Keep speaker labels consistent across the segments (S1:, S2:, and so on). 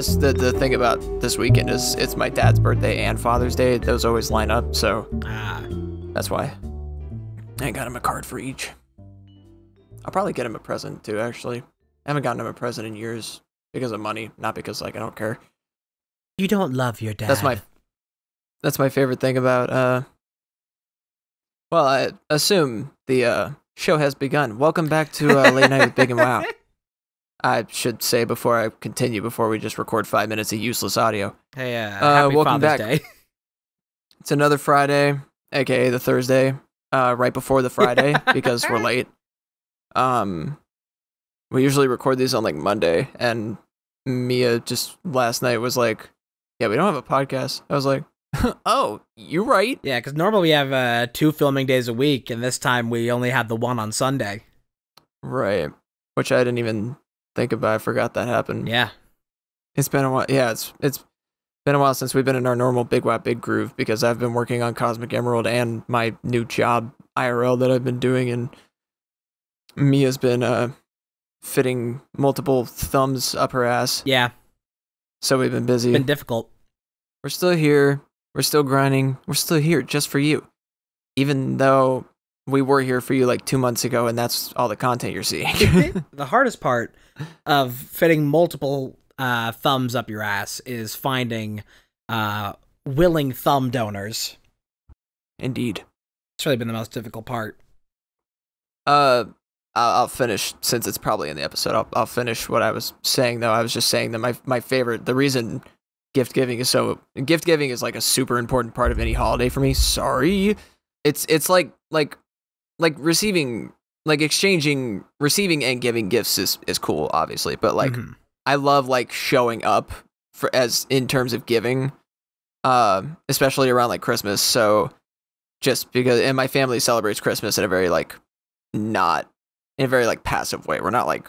S1: this the, the thing about this weekend is it's my dad's birthday and Father's Day. Those always line up, so
S2: Ah,
S1: that's why. I got him a card for each. I'll probably get him a present too, actually. I haven't gotten him a present in years because of money, not because like I don't care.
S2: you don't love your dad.
S1: That's my that's my favorite thing about uh well, I assume the uh show has begun. Welcome back to uh, Late Night with Big and Wow. I should say before I continue, before we just record five minutes of useless audio.
S2: Hey, uh,
S1: Uh, welcome
S2: Father's
S1: back.
S2: Day.
S1: It's another Friday, aka the Thursday, uh, right before the Friday because we're late. Um, we usually record these on like Monday, and Mia just last night was like, "Yeah, we don't have a podcast." I was like, "Oh, you right."
S2: Yeah, because normally we have uh, two filming days a week, and this time we only had the one on Sunday.
S1: Right, which I didn't even think about. I forgot that happened.
S2: Yeah.
S1: It's been a while. Yeah, it's it's been a while since we've been in our normal Big Wow Big groove because I've been working on Cosmic Emerald and my new job IRL that I've been doing, and Mia's been uh fitting multiple thumbs up her ass.
S2: Yeah,
S1: So we've been busy.
S2: it's been difficult.
S1: We're still here. We're still grinding. We're still here just for you, even though we were here for you like two months ago, and that's all the content you're seeing.
S2: the hardest part of fitting multiple uh, thumbs up your ass is finding uh, willing thumb donors.
S1: Indeed.
S2: It's really been the most difficult part.
S1: Uh, I'll, I'll finish since it's probably in the episode. I'll, I'll finish what I was saying though. I was just saying that my my favorite, the reason gift giving is so gift giving is like a super important part of any holiday for me. Sorry, it's it's like like like receiving like exchanging receiving and giving gifts is is cool obviously, but like
S2: Mhm.
S1: I love like showing up for as in terms of giving, um, especially around like Christmas. So just because and my family celebrates Christmas in a very like not in a very like passive way. We're not like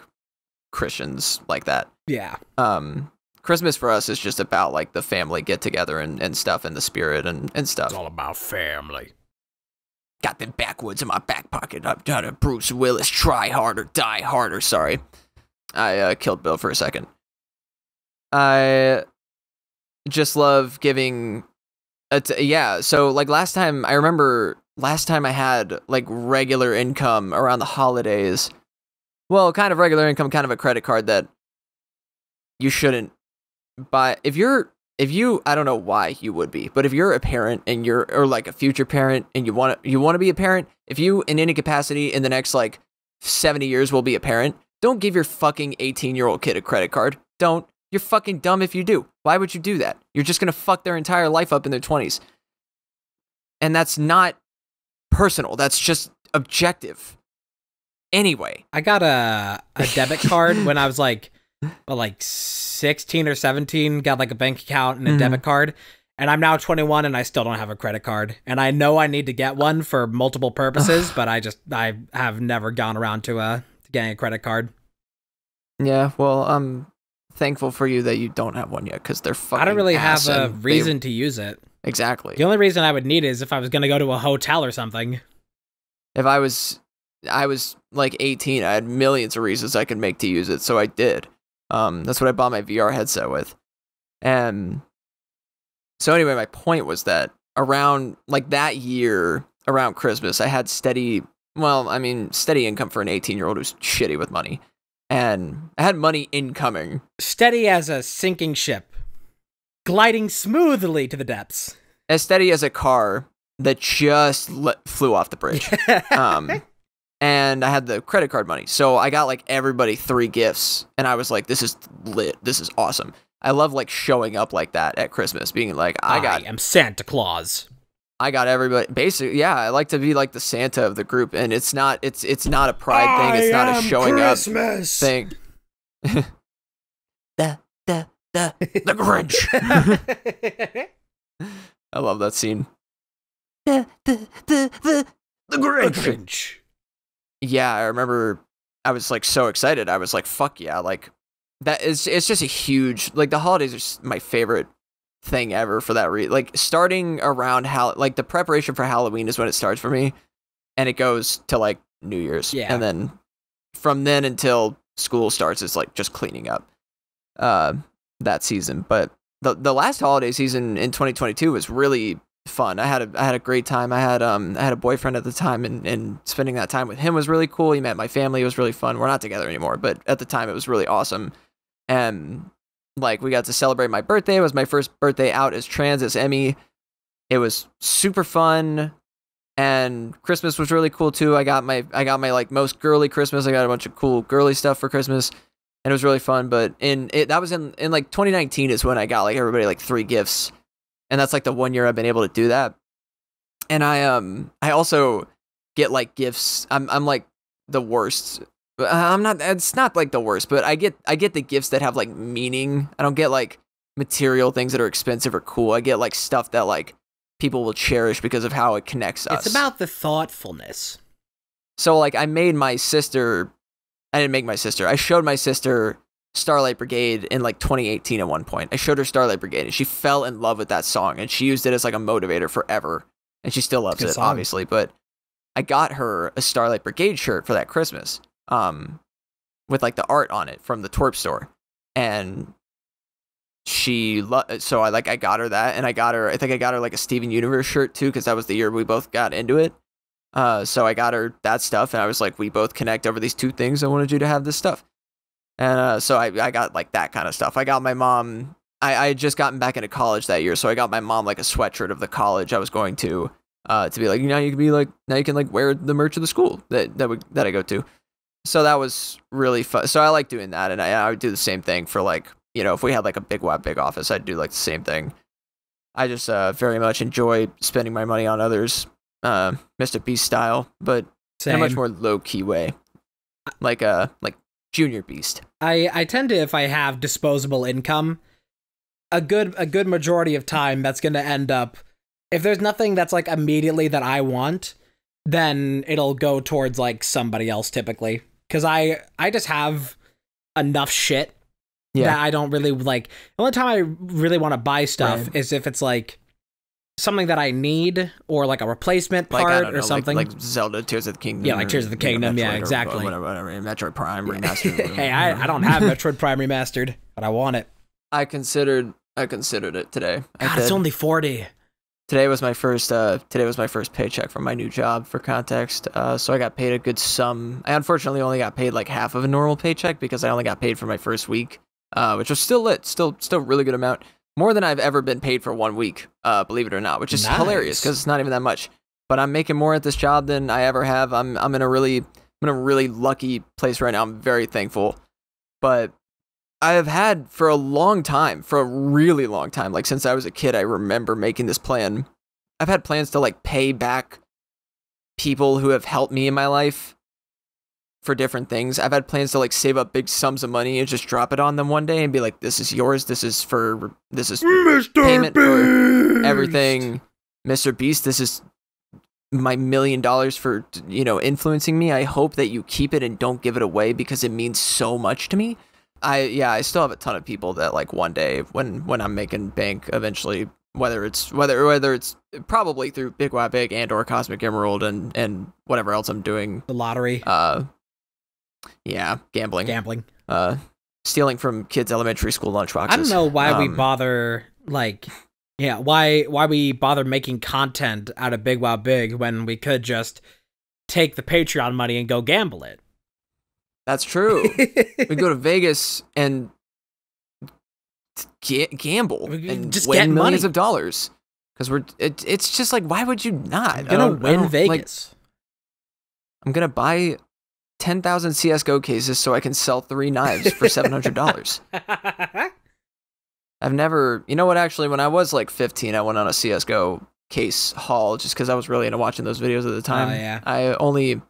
S1: Christians like that.
S2: yeah,
S1: Um, Christmas for us is just about like the family get together and, and stuff and the spirit and, and stuff.
S2: It's all about family.
S1: Got them backwoods in my back pocket. I'm trying to Bruce Willis try harder, die harder. Sorry. I uh, killed Bill for a second. I just love giving. A t- yeah, so like last time, I remember last time I had like regular income around the holidays. Well, kind of regular income, kind of a credit card that you shouldn't buy. If you're if you I don't know why you would be, but if you're a parent and you're or like a future parent and you want to you want to be a parent, if you in any capacity in the next like 70 years will be a parent, don't give your fucking 18-year-old kid a credit card. Don't. You're fucking dumb if you do. Why would you do that? You're just to fuck their entire life up in their 20s. And that's not personal. That's just objective. Anyway,
S2: I got a a debit card when I was like, well, like sixteen or seventeen. Got like a bank account and a
S1: Mhm.
S2: debit card, and I'm now twenty one, and I still don't have a credit card. And I know I need to get one for multiple purposes, but I just I have never gone around to a to getting a credit card.
S1: yeah, well, I'm thankful for you that you don't have one yet cuz they're fucking
S2: I don't really have a
S1: and they-
S2: reason to use it.
S1: exactly.
S2: The only reason I would need it is if I was gonna go to a hotel or something.
S1: if I was I was like 18, I had millions of reasons I could make to use it, so I did. Um, that's what I bought my VR headset with. And so anyway, my point was that around like that year, around Christmas, I had steady, well, I mean, steady income for an 18 year old who's shitty with money, and I had money incoming.
S2: Steady as a sinking ship, gliding smoothly to the depths.
S1: As steady as a car that just le- flew off the bridge. um and I had the credit card money. So I got like everybody three gifts and I was like this is lit. This is awesome. I love like showing up like that at Christmas being like I got I
S2: am Santa Claus.
S1: I got everybody basically yeah, I like to be like the Santa of the group and it's not it's it's not a pride thing, it's not a showing up thing. the the the the Grinch. I love that scene. The the the the the Grinch.
S2: Grinch.
S1: Yeah, I remember I was like so excited. I was like, fuck yeah, like that is it's just a huge like the holidays are my favorite thing ever for that reason. Like starting around how like the preparation for Halloween is when it starts for me and it goes to like New Year's.
S2: Yeah.
S1: And then from then until school starts it's like just cleaning up. Uh that season. But the the last holiday season in 2022 was really fun. I had a I had a great time. I had um I had a boyfriend at the time, and and spending that time with him was really cool. He met my family. It was really fun. We're not together anymore, but at the time it was really awesome. And like we got to celebrate my birthday. It was my first birthday out as trans as Emmy. It was super fun. And Christmas was really cool too. I got my I got my like most girly Christmas. I got a bunch of cool girly stuff for Christmas. And it was really fun. But in it that was in, in like 2019 is when I got like everybody like three gifts. And that's like the one year I've been able to do that. And I um I also get like gifts. I'm I'm like the worst I'm not. It's not like the worst, but I get I get the gifts that have like meaning. I don't get like material things that are expensive or cool. I get like stuff that like people will cherish because of how it connects us.
S2: It's about the thoughtfulness.
S1: So like I made my sister. I didn't make my sister. I showed my sister Starlight Brigade in like 2018 at one point. I showed her Starlight Brigade and she fell in love with that song and she used it as like a motivator forever. And she still loves it, song. obviously. But I got her a Starlight Brigade shirt for that Christmas um, with like the art on it from the TWRP store, and she lo- so I like I got her that, and I got her I think I got her like a Steven Universe shirt too because that was the year we both got into it. Uh, so I got her that stuff, and I was like, we both connect over these two things. I wanted you to have this stuff, and uh, so I I got like that kind of stuff. I got my mom. I I had just gotten back into college that year, so I got my mom like a sweatshirt of the college I was going to. Uh, to be like, you know, you can be like, now you can like wear the merch of the school that that we, that I go to so that was really fun. So I like doing that, and I, I would do the same thing for like you know if we had like a Big Wow Big office, I'd do like the same thing. I just uh, very much enjoy spending my money on others, uh, Mr. Beast style, but same. in a much more low key way, like uh like Junior Beast.
S2: I I tend to if I have disposable income, a good a good majority of time that's going to end up if there's nothing that's like immediately that I want, then it'll go towards like somebody else typically because I I just have enough shit yeah. that I don't really like. The only time I really want to buy stuff right. is if it's like something that I need or like a replacement part like, or know, something.
S1: Like, like, Zelda Tears of the Kingdom.
S2: Yeah, like Tears of the Kingdom. yeah, exactly.
S1: Whatever, whatever. Metroid Prime remastered.
S2: hey, I, I don't have Metroid Prime remastered, but I want it.
S1: I considered I considered it today.
S2: God, it's only forty
S1: today was my first uh, today was my first paycheck from my new job for context uh, so i got paid a good sum i unfortunately only got paid like half of a normal paycheck because i only got paid for my first week uh, which was still lit still still really good amount more than i've ever been paid for one week uh, believe it or not which is nice. hilarious because it's not even that much. But i'm making more at this job than i ever have. I'm, I'm in a really i'm in a really lucky place right now. I'm very thankful. But I have had for a long time, for a really long time, like since I was a kid, I remember making this plan. I've had plans to like pay back people who have helped me in my life for different things. I've had plans to like save up big sums of money and just drop it on them one day and be like, "This is yours. This is for this is Mr. payment Beast. for everything, Mr. Beast. This is my million dollars for you know influencing me. I hope that you keep it and don't give it away because it means so much to me." I yeah, I still have a ton of people that like one day when when I'm making bank eventually whether it's whether whether it's probably through Big Wow Big and or Cosmic Emerald and and whatever else I'm doing.
S2: The lottery.
S1: Uh yeah, gambling.
S2: Gambling.
S1: Uh stealing from kids' elementary school lunchboxes. I
S2: don't know why um, we bother like yeah, why why we bother making content out of Big Wow Big when we could just take the Patreon money and go gamble it.
S1: That's true. we go to Vegas and ga- gamble and just win millions money. of dollars because we're. It, it's just like, why would you not?
S2: I'm gonna win Vegas.
S1: Like, I'm gonna buy ten thousand CS:GO cases so I can sell three knives for seven hundred dollars. I've never, you know what? Actually, when I was like 15, I went on a CS:GO case haul just because I was really into watching those videos at the time.
S2: Oh, yeah.
S1: I only,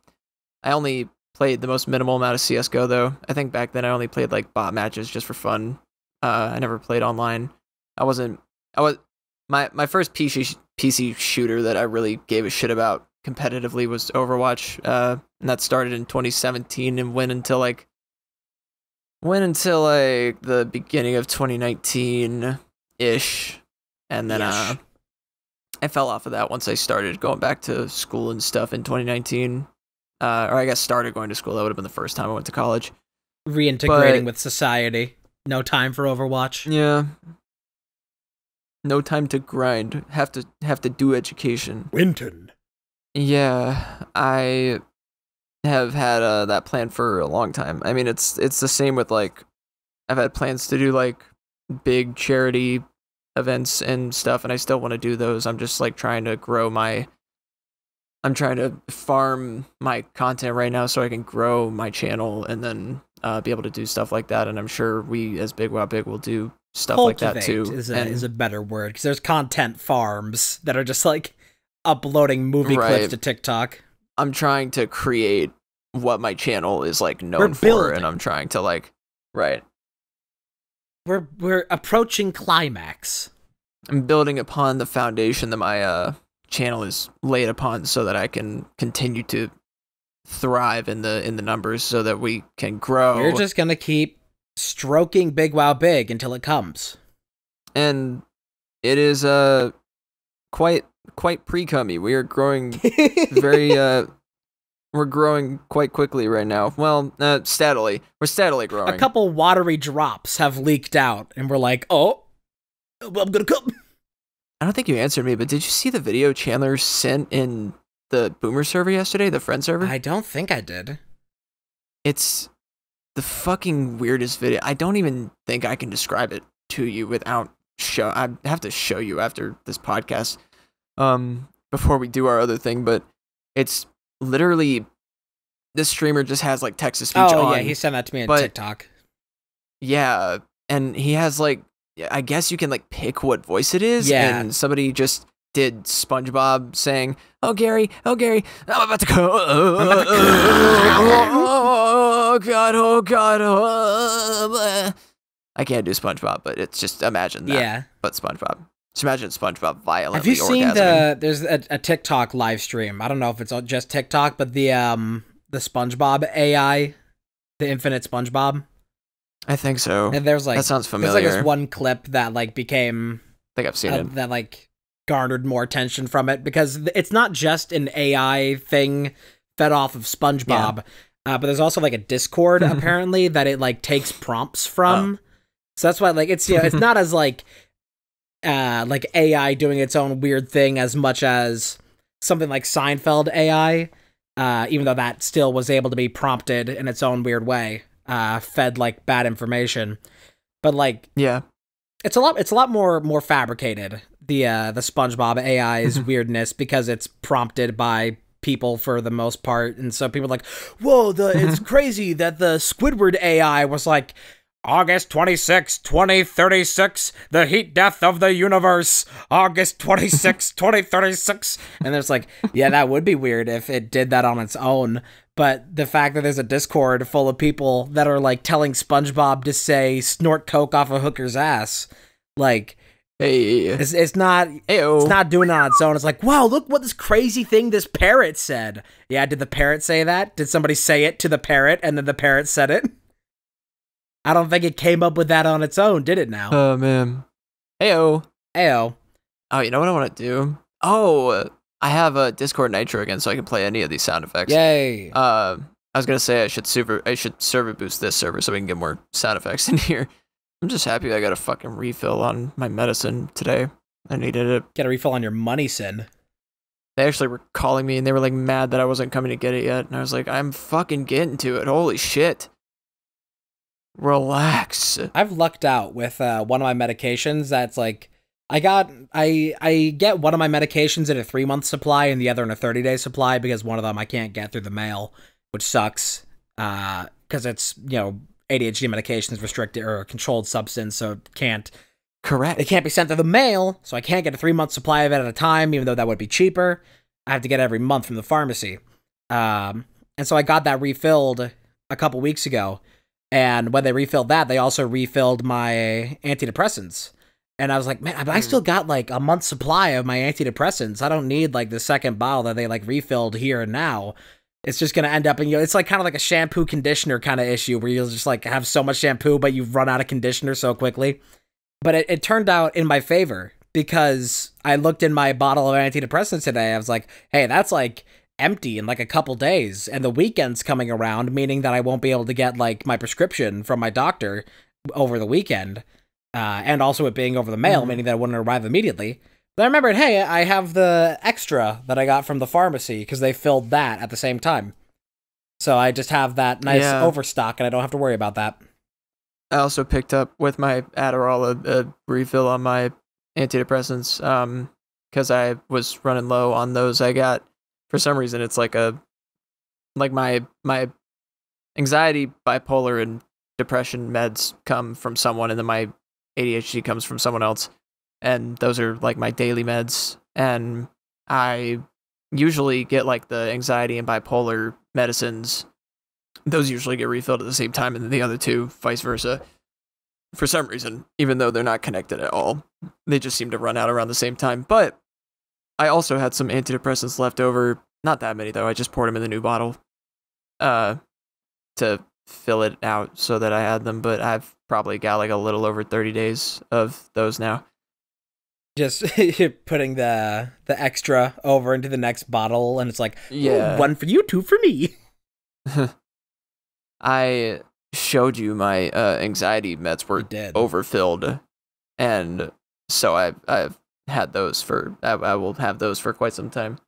S1: I only played the most minimal amount of CS:GO though. I think back then I only played like bot matches just for fun. Uh, I never played online. I wasn't. I was my my first PC PC shooter that I really gave a shit about competitively was Overwatch. Uh, and that started in 2017 and went until like went until like the beginning of 2019 ish, and then ish. uh, I fell off of that once I started going back to school and stuff in 2019 uh, or I guess started going to school. That would have been the first time I went to college.
S2: Reintegrating but, with society. No time for Overwatch.
S1: Yeah. No time to grind. Have to have to do education.
S2: Winton.
S1: Yeah, I have had uh, that plan for a long time. I mean, it's it's the same with like I've had plans to do like big charity events and stuff, and I still want to do those. I'm just like trying to grow my. I'm trying to farm my content right now so I can grow my channel and then uh, be able to do stuff like that. And I'm sure we, as Big Wow Big, will do stuff like that too.
S2: Is a,
S1: and,
S2: is a better word because there's content farms that are just like uploading movie
S1: Right.
S2: clips to TikTok.
S1: I'm trying to create what my channel is like known
S2: We're
S1: for,
S2: building.
S1: and I'm trying to like, right.
S2: We're we're approaching climax.
S1: I'm building upon the foundation that my uh channel is laid upon, so that I can continue to thrive in the in the numbers, so that we can grow.
S2: We're just gonna keep stroking Big Wow Big until it comes.
S1: and it is uh quite quite pre cummy. We are growing very uh we're growing quite quickly right now. Well, uh, steadily. We're steadily growing.
S2: A couple watery drops have leaked out, and we're like, oh, I'm gonna come.
S1: I don't think you answered me, but did you see the video Chandler sent in the Boomer server yesterday, the friend server?
S2: I don't think I did.
S1: it's the fucking weirdest video. I don't even think I can describe it to you without show. I have to show you after this podcast, um, before we do our other thing. But it's literally this streamer just has like text to speech
S2: Oh
S1: on.
S2: yeah, he sent that to me on
S1: but-
S2: TikTok.
S1: Yeah, and he has like I guess you can like pick what voice it is.
S2: Yeah.
S1: And somebody just did SpongeBob saying, "Oh Gary, oh Gary, I'm about to go.
S2: About to
S1: Oh God, oh God, oh." I can't do SpongeBob, but it's just imagine that.
S2: Yeah.
S1: But SpongeBob. Just imagine SpongeBob violently
S2: Have you seen
S1: orgasming.
S2: the? There's a, a TikTok live stream. I don't know if it's just TikTok, but the um the SpongeBob AI, the Infinite SpongeBob,
S1: I think so.
S2: and there's like
S1: that sounds
S2: there's
S1: familiar.
S2: like this one clip that like became
S1: I think I've seen
S2: uh,
S1: it.
S2: that like garnered more attention from it because it's not just an AI thing fed off of SpongeBob, uh, but there's also like a Discord apparently that it like takes prompts from.
S1: Oh.
S2: So that's why like it's you know it's not as like uh like AI doing its own weird thing as much as something like Seinfeld AI. Uh, even though that still was able to be prompted in its own weird way, uh, fed like bad information, but like
S1: Yeah.
S2: it's a lot it's a lot more more fabricated the uh the SpongeBob AI's weirdness because it's prompted by people for the most part and so people are like whoa the it's crazy that the Squidward AI was like August 26, 2036, the heat death of the universe. August 26, 2036. And there's like, yeah, that would be weird if it did that on its own. But the fact that there's a Discord full of people that are like telling SpongeBob to say snort coke off a hooker's ass, like
S1: Hey.
S2: it's, it's not it's not doing it on its own. It's like, wow, look what this crazy thing this parrot said. Yeah, did the parrot say that? Did somebody say it to the parrot and then the parrot said it? I don't think it came up with that on its own, did it now?
S1: Oh man. Heyo.
S2: Ayo.
S1: Oh, you know what I want to do? Oh, I have a Discord Nitro again, so I can play any of these sound effects.
S2: Yay.
S1: Uh, I was gonna say I should server I should server boost this server so we can get more sound effects in here. I'm just happy I got a fucking refill on my medicine today. I needed it.
S2: Get a refill on your money, sin.
S1: They actually were calling me and they were like mad that I wasn't coming to get it yet, and I was like, I'm fucking getting to it. Holy shit. Relax.
S2: I've lucked out with uh, one of my medications that's like I got I I get one of my medications in a three month supply and the other in a thirty day supply because one of them I can't get through the mail, which sucks. Uh, because it's you know ADHD medication is restricted or a controlled substance, so it can't
S1: Correct.
S2: it can't be sent through the mail, so I can't get a three month supply of it at a time, even though that would be cheaper. I have to get it every month from the pharmacy. Um, and so I got that refilled a couple weeks ago. And when they refilled that, they also refilled my antidepressants. And I was like, man, I still got like a month's supply of my antidepressants. I don't need like the second bottle that they like refilled here and now. It's just gonna end up in you. know, It's like kind of like a shampoo conditioner kind of issue where you'll just like have so much shampoo, but you've run out of conditioner so quickly. But it, it turned out in my favor because I looked in my bottle of antidepressants today. I was like, hey, that's like empty in like a couple days. And the weekend's coming around, meaning that I won't be able to get like my prescription from my doctor over the weekend, uh, and also it being over the mail,
S1: Mhm.
S2: meaning that it wouldn't arrive immediately. But I remembered, hey, I have the extra that I got from the pharmacy because they filled that at the same time. So I just have that nice
S1: Yeah.
S2: overstock, and I don't have to worry about that.
S1: I also picked up with my Adderall a, a refill on my antidepressants um because I was running low on those. I got for some reason it's like a like my my anxiety, bipolar, and depression meds come from someone, and then my ADHD comes from someone else, and those are like my daily meds. And I usually get like the anxiety and bipolar medicines those usually get refilled at the same time, and then the other two, vice versa. For some reason, even though they're not connected at all, they just seem to run out around the same time. But I also had some antidepressants left over. Not that many though. I just poured them in the new bottle, uh, to fill it out so that I had them. But I've probably got like a little over thirty days of those now.
S2: Just putting the the extra over into the next bottle, and it's like,
S1: Yeah.
S2: one for you, two for me.
S1: I showed you my uh, anxiety meds were overfilled, and so I I've had those for I, I will have those for quite some time.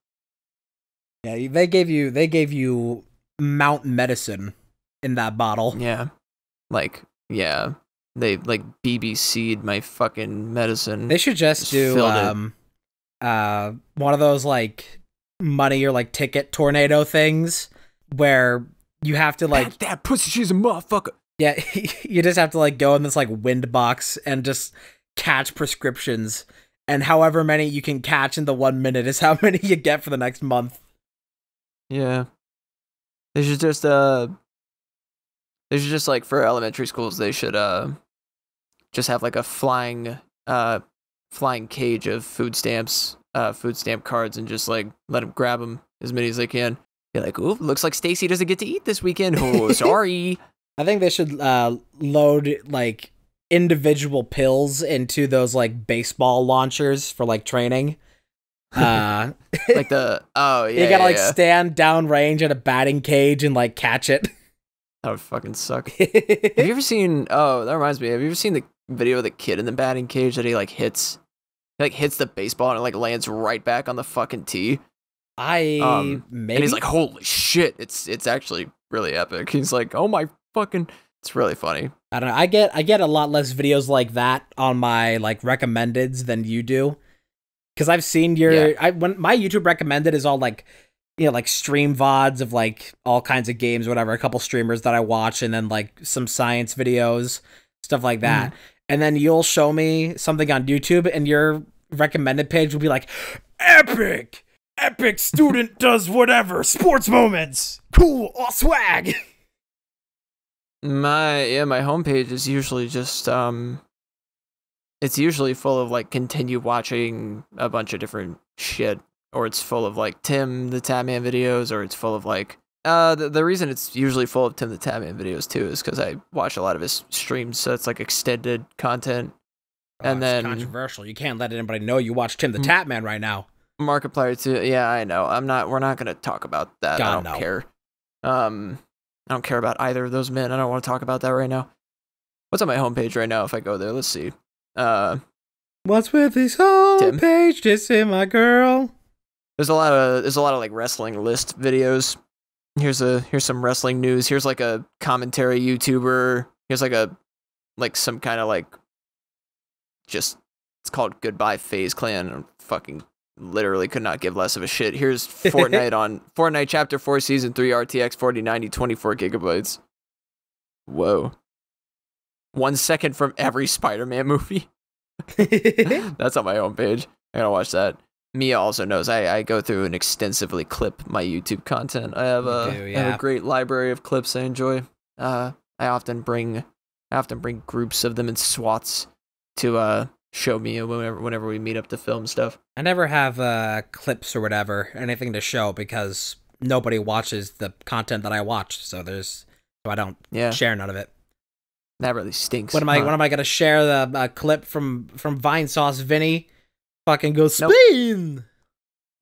S2: Yeah, they gave you they gave you Mount Medicine in that bottle.
S1: Yeah, like yeah, they like BBC'd my fucking medicine.
S2: They should just
S1: Just
S2: do
S1: filled it.
S2: um uh one of those like money or like ticket tornado things where you have to like
S1: that, that pussy, she's a motherfucker.
S2: yeah you just have to like go in this like wind box and just catch prescriptions and however many you can catch in the one minute is how many you get for the next month.
S1: Yeah, they should just uh, they should just like for elementary schools they should uh, just have like a flying uh, flying cage of food stamps, uh, food stamp cards, and just like let them grab them as many as they can. Be like, "Ooh, looks like Stacy doesn't get to eat this weekend. Oh, sorry.
S2: I think they should uh load like individual pills into those like baseball launchers for like training. Uh
S1: like the oh yeah,
S2: you gotta
S1: yeah,
S2: like
S1: yeah.
S2: stand down range at a batting cage and like catch it.
S1: that would fucking suck. Have you ever seen? Oh, that reminds me. Have you ever seen the video of the kid in the batting cage that he like hits? He like hits the baseball and it like lands right back on the fucking tee.
S2: I
S1: Um,
S2: maybe
S1: And he's like, "Holy shit!" It's it's actually really epic. He's like, "Oh my fucking!" It's really funny.
S2: I don't know. I get I get a lot less videos like that on my like recommendeds than you do. Cause I've seen your
S1: Yeah.
S2: I when my YouTube recommended is all like you know, like stream VODs of like all kinds of games, whatever, a couple streamers that I watch, and then like some science videos, stuff like that. Mm-hmm. And then you'll show me something on YouTube and your recommended page will be like Epic! Epic student does whatever, sports moments. Cool, all swag.
S1: My yeah, my homepage is usually just um, it's usually full of like continue watching a bunch of different shit, or it's full of like Tim the Tatman videos, or it's full of like uh the, the reason it's usually full of Tim the Tatman videos too is because I watch a lot of his streams, so it's like extended content. And
S2: Oh, it's
S1: then-
S2: controversial. You can't let anybody know you watch Tim the
S1: Mm.
S2: Tap Man right now.
S1: Markiplier too. Yeah, I know. I'm not. We're not gonna talk about that. I don't
S2: no.
S1: care. Um, I don't care about either of those men. I don't want to talk about that right now. What's on my homepage right now? If I go there, let's see. Uh,
S2: What's with this whole
S1: Tim?
S2: page? Just in my girl.
S1: there's a lot of there's a lot of like wrestling list videos. Here's a here's some wrestling news. Here's like a commentary YouTuber. Here's like a like some kind of like just it's called Goodbye Phase Clan. I fucking literally could not give less of a shit. Here's Fortnite on Fortnite Chapter 4 Season 3 RTX 4090 24 gigabytes. Whoa. One second from every Spider-Man movie. That's on my own homepage. I gotta watch that. Mia also knows I, I go through and extensively clip my YouTube content. I have a,
S2: do,
S1: I have a great library of clips I enjoy. Uh, I often bring I often bring groups of them in SWATs to uh show Mia whenever whenever we meet up to film stuff.
S2: I never have uh, clips or whatever, anything to show because nobody watches the content that I watch. So there's, so I don't
S1: Yeah,
S2: share none of it.
S1: that really stinks.
S2: What am I? What am I gonna share the uh, clip from from Vinesauce Vinny? Fucking go
S1: Nope.
S2: Spain.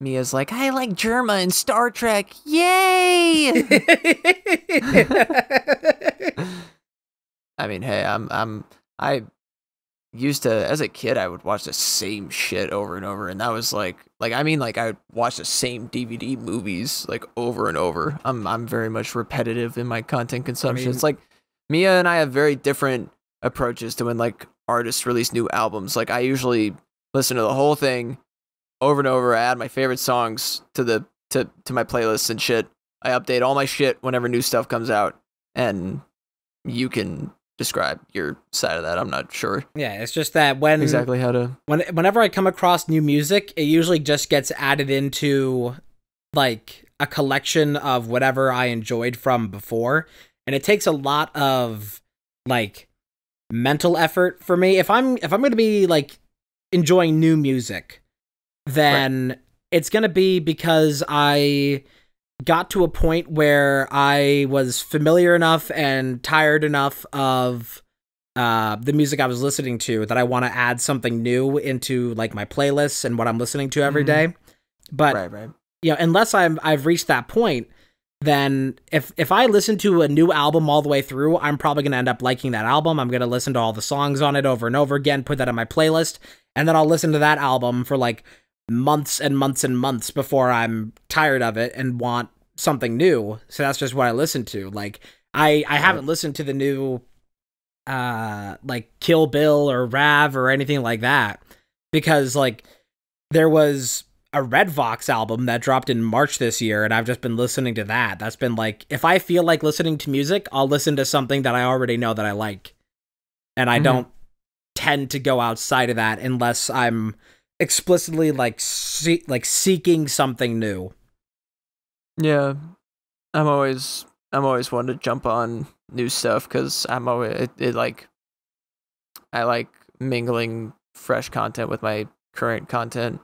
S1: Mia's like, I like Jerma and Star Trek. Yay! I mean, hey, I'm I'm I used to as a kid I would watch the same shit over and over and that was like like I mean like I would watch the same DVD movies like over and over. I'm I'm very much repetitive in my content consumption.
S2: mean-
S1: it's like Mia and I have very different approaches to when like artists release new albums. Like I usually listen to the whole thing over and over. I add my favorite songs to the to to my playlists and shit. I update all my shit whenever new stuff comes out and you can describe your side of that. I'm not sure
S2: Yeah, it's just that when
S1: exactly how to
S2: when whenever I come across new music, it usually just gets added into like a collection of whatever I enjoyed from before, and it takes a lot of like mental effort for me. If I'm if I'm going to be like enjoying new music, then it's going to be because I got to a point where I was familiar enough and tired enough of uh the music I was listening to that I want to add something new into like my playlists and what I'm listening to every
S1: Mhm.
S2: day. But
S1: right, right.
S2: you know, unless I'm I've reached that point, then if if I listen to a new album all the way through, I'm probably gonna end up liking that album. I'm gonna listen to all the songs on it over and over again, put that in my playlist, and then I'll listen to that album for like months and months and months before I'm tired of it and want something new. So that's just what I listen to. Like I I haven't listened to the new uh like Kill Bill or Rav or anything like that because like there was a Red Vox album that dropped in March this year and I've just been listening to that. That's been like if I feel like listening to music, I'll listen to something that I already know that I like. And I
S1: Mhm.
S2: don't tend to go outside of that unless I'm explicitly like see- like seeking something new.
S1: Yeah, I'm always I'm always one to jump on new stuff because I'm always it, it like I like mingling fresh content with my current content,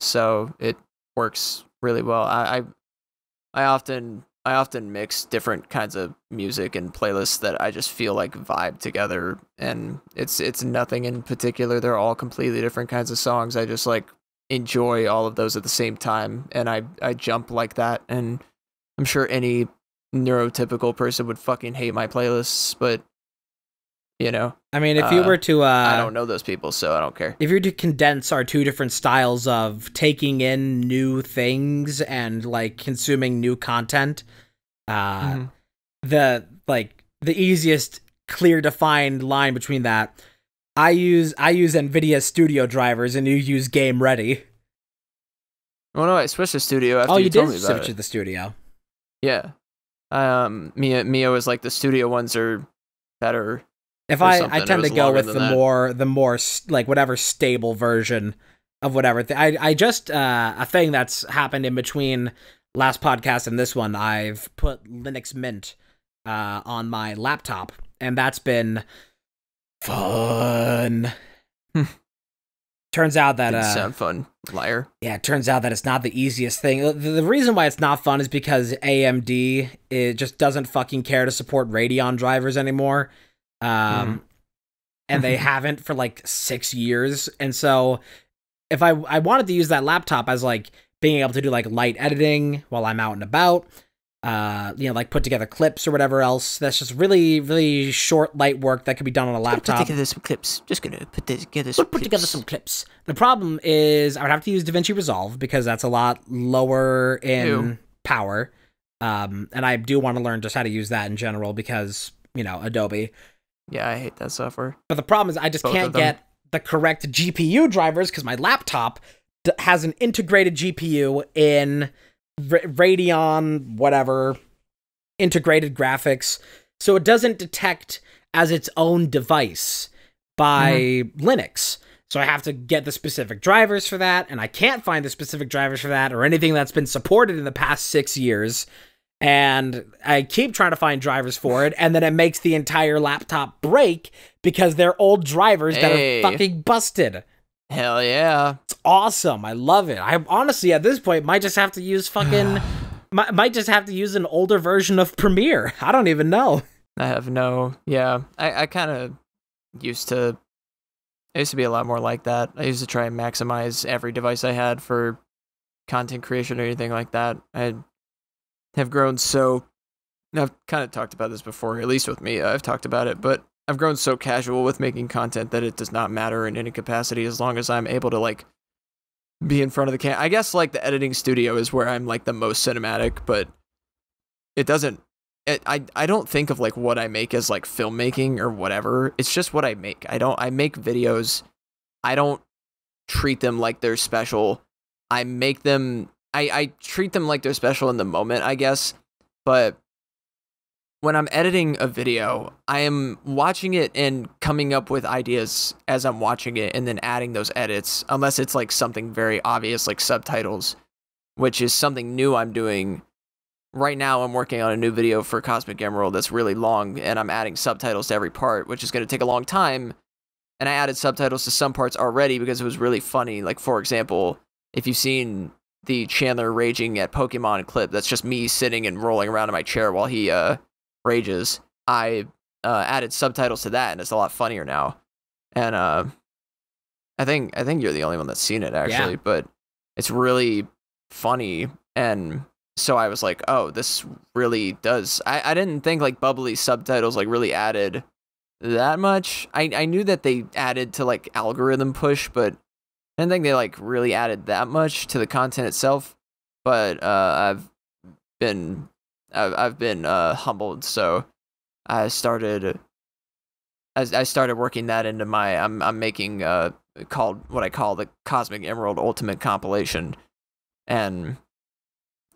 S1: so it works really well. I I, I often I often mix different kinds of music and playlists that I just feel like vibe together, and it's it's nothing in particular. They're all completely different kinds of songs. I just like enjoy all of those at the same time, and I I jump like that. And I'm sure any neurotypical person would fucking hate my playlists, but you know
S2: I mean, if you
S1: Uh,
S2: were to uh
S1: I don't know those people, so I don't care.
S2: if you were to condense our two different styles of taking in new things and like consuming new content, uh
S1: Mhm.
S2: the like the easiest clear defined line between that I use I use Nvidia Studio drivers and you use Game Ready.
S1: Oh no, I switched to studio after
S2: oh,
S1: you,
S2: you,
S1: told
S2: did
S1: me about
S2: switch to
S1: it.
S2: the studio.
S1: Yeah. Um, Mia Mia was like the studio ones are better.
S2: If I
S1: something,
S2: I tend to go with the
S1: that.
S2: more the more like whatever stable version of whatever. Th- I I just uh a thing that's happened in between last podcast and this one. I've put Linux Mint uh on my laptop and that's been fun.
S1: Hmm.
S2: turns out that uh
S1: sound fun, liar.
S2: yeah, it turns out that it's not the easiest thing. The, the reason why it's not fun is because AMD it just doesn't fucking care to support Radeon drivers anymore. Um, and they haven't for like six years. And so, if I I wanted to use that laptop as like being able to do like light editing while I'm out and about, uh, you know, like put together clips or whatever else. That's just really really short light work that could be done on a laptop.
S1: Put together some clips. Just gonna put together some
S2: Put, put together some clips. The problem is I would have to use DaVinci Resolve because that's a lot lower in
S1: Ew.
S2: power. Um, and I do want to learn just how to use that in general because, you know, Adobe.
S1: Yeah, I hate that software.
S2: But the problem is I just
S1: Both
S2: can't get the correct GPU drivers because my laptop d- has an integrated GPU in Ra- Radeon, whatever, integrated graphics. So it doesn't detect as its own device by mm-hmm. Linux. So I have to get the specific drivers for that, and I can't find the specific drivers for that or anything that's been supported in the past six years. And I keep trying to find drivers for it, and then it makes the entire laptop break because they're old drivers that are fucking busted.
S1: Hell yeah.
S2: It's awesome. I love it. I honestly, at this point, might just have to use fucking, might, might just have to use an older version of Premiere. I don't even know.
S1: I have no. Yeah, I I kind of used to. I used to be a lot more like that. I used to try and maximize every device I had for content creation or anything like that. I have grown so. I've kind of talked about this before, at least with me. Uh, I've talked about it, but I've grown so casual with making content that it does not matter in any capacity as long as I'm able to like be in front of the camera. I guess like the editing studio is where I'm like the most cinematic, but it doesn't it, I I don't think of like what I make as like filmmaking or whatever. It's just what I make. I don't I make videos. I don't treat them like they're special. I make them I I treat them like they're special in the moment, I guess. But when I'm editing a video, I am watching it and coming up with ideas as I'm watching it and then adding those edits, unless it's like something very obvious like subtitles, which is something new I'm doing. Right now, I'm working on a new video for Cosmic Emerald that's really long, and I'm adding subtitles to every part, which is going to take a long time. And I added subtitles to some parts already because it was really funny. Like, for example, if you've seen the Chandler raging at Pokemon clip, that's just me sitting and rolling around in my chair while he uh, rages. I uh, added subtitles to that, and it's a lot funnier now. And uh, I think I think you're the only one that's seen it actually,
S2: Yeah.
S1: but it's really funny. And so I was like, oh, this really does. I, I didn't think like bubbly subtitles like really added that much. I I knew that they added to like algorithm push, but I didn't think they like really added that much to the content itself. But uh, I've been I've I've been uh, humbled, so I started I, I started working that into my I'm I'm making uh called what I call the Cosmic Emerald Ultimate Compilation, and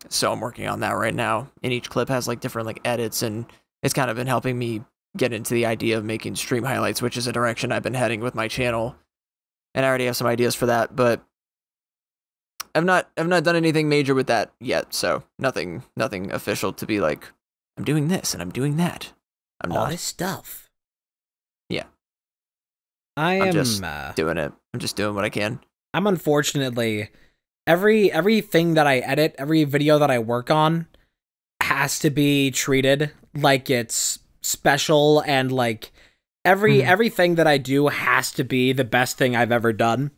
S1: so I'm working on that right now. And each clip has like different like edits, and it's kind of been helping me get into the idea of making stream highlights, which is a direction I've been heading with my channel. And I already have some ideas for that, but I've not I've not done anything major with that yet, so nothing nothing official to be like I'm doing this and I'm doing that. I'm
S2: All
S1: not
S2: this stuff.
S1: Yeah.
S2: I
S1: I'm
S2: am.
S1: just
S2: uh,
S1: doing it. I'm just doing what I can.
S2: I'm unfortunately every everything that I edit, every video that I work on has to be treated like it's special and like every
S1: Mhm.
S2: everything that I do has to be the best thing I've ever done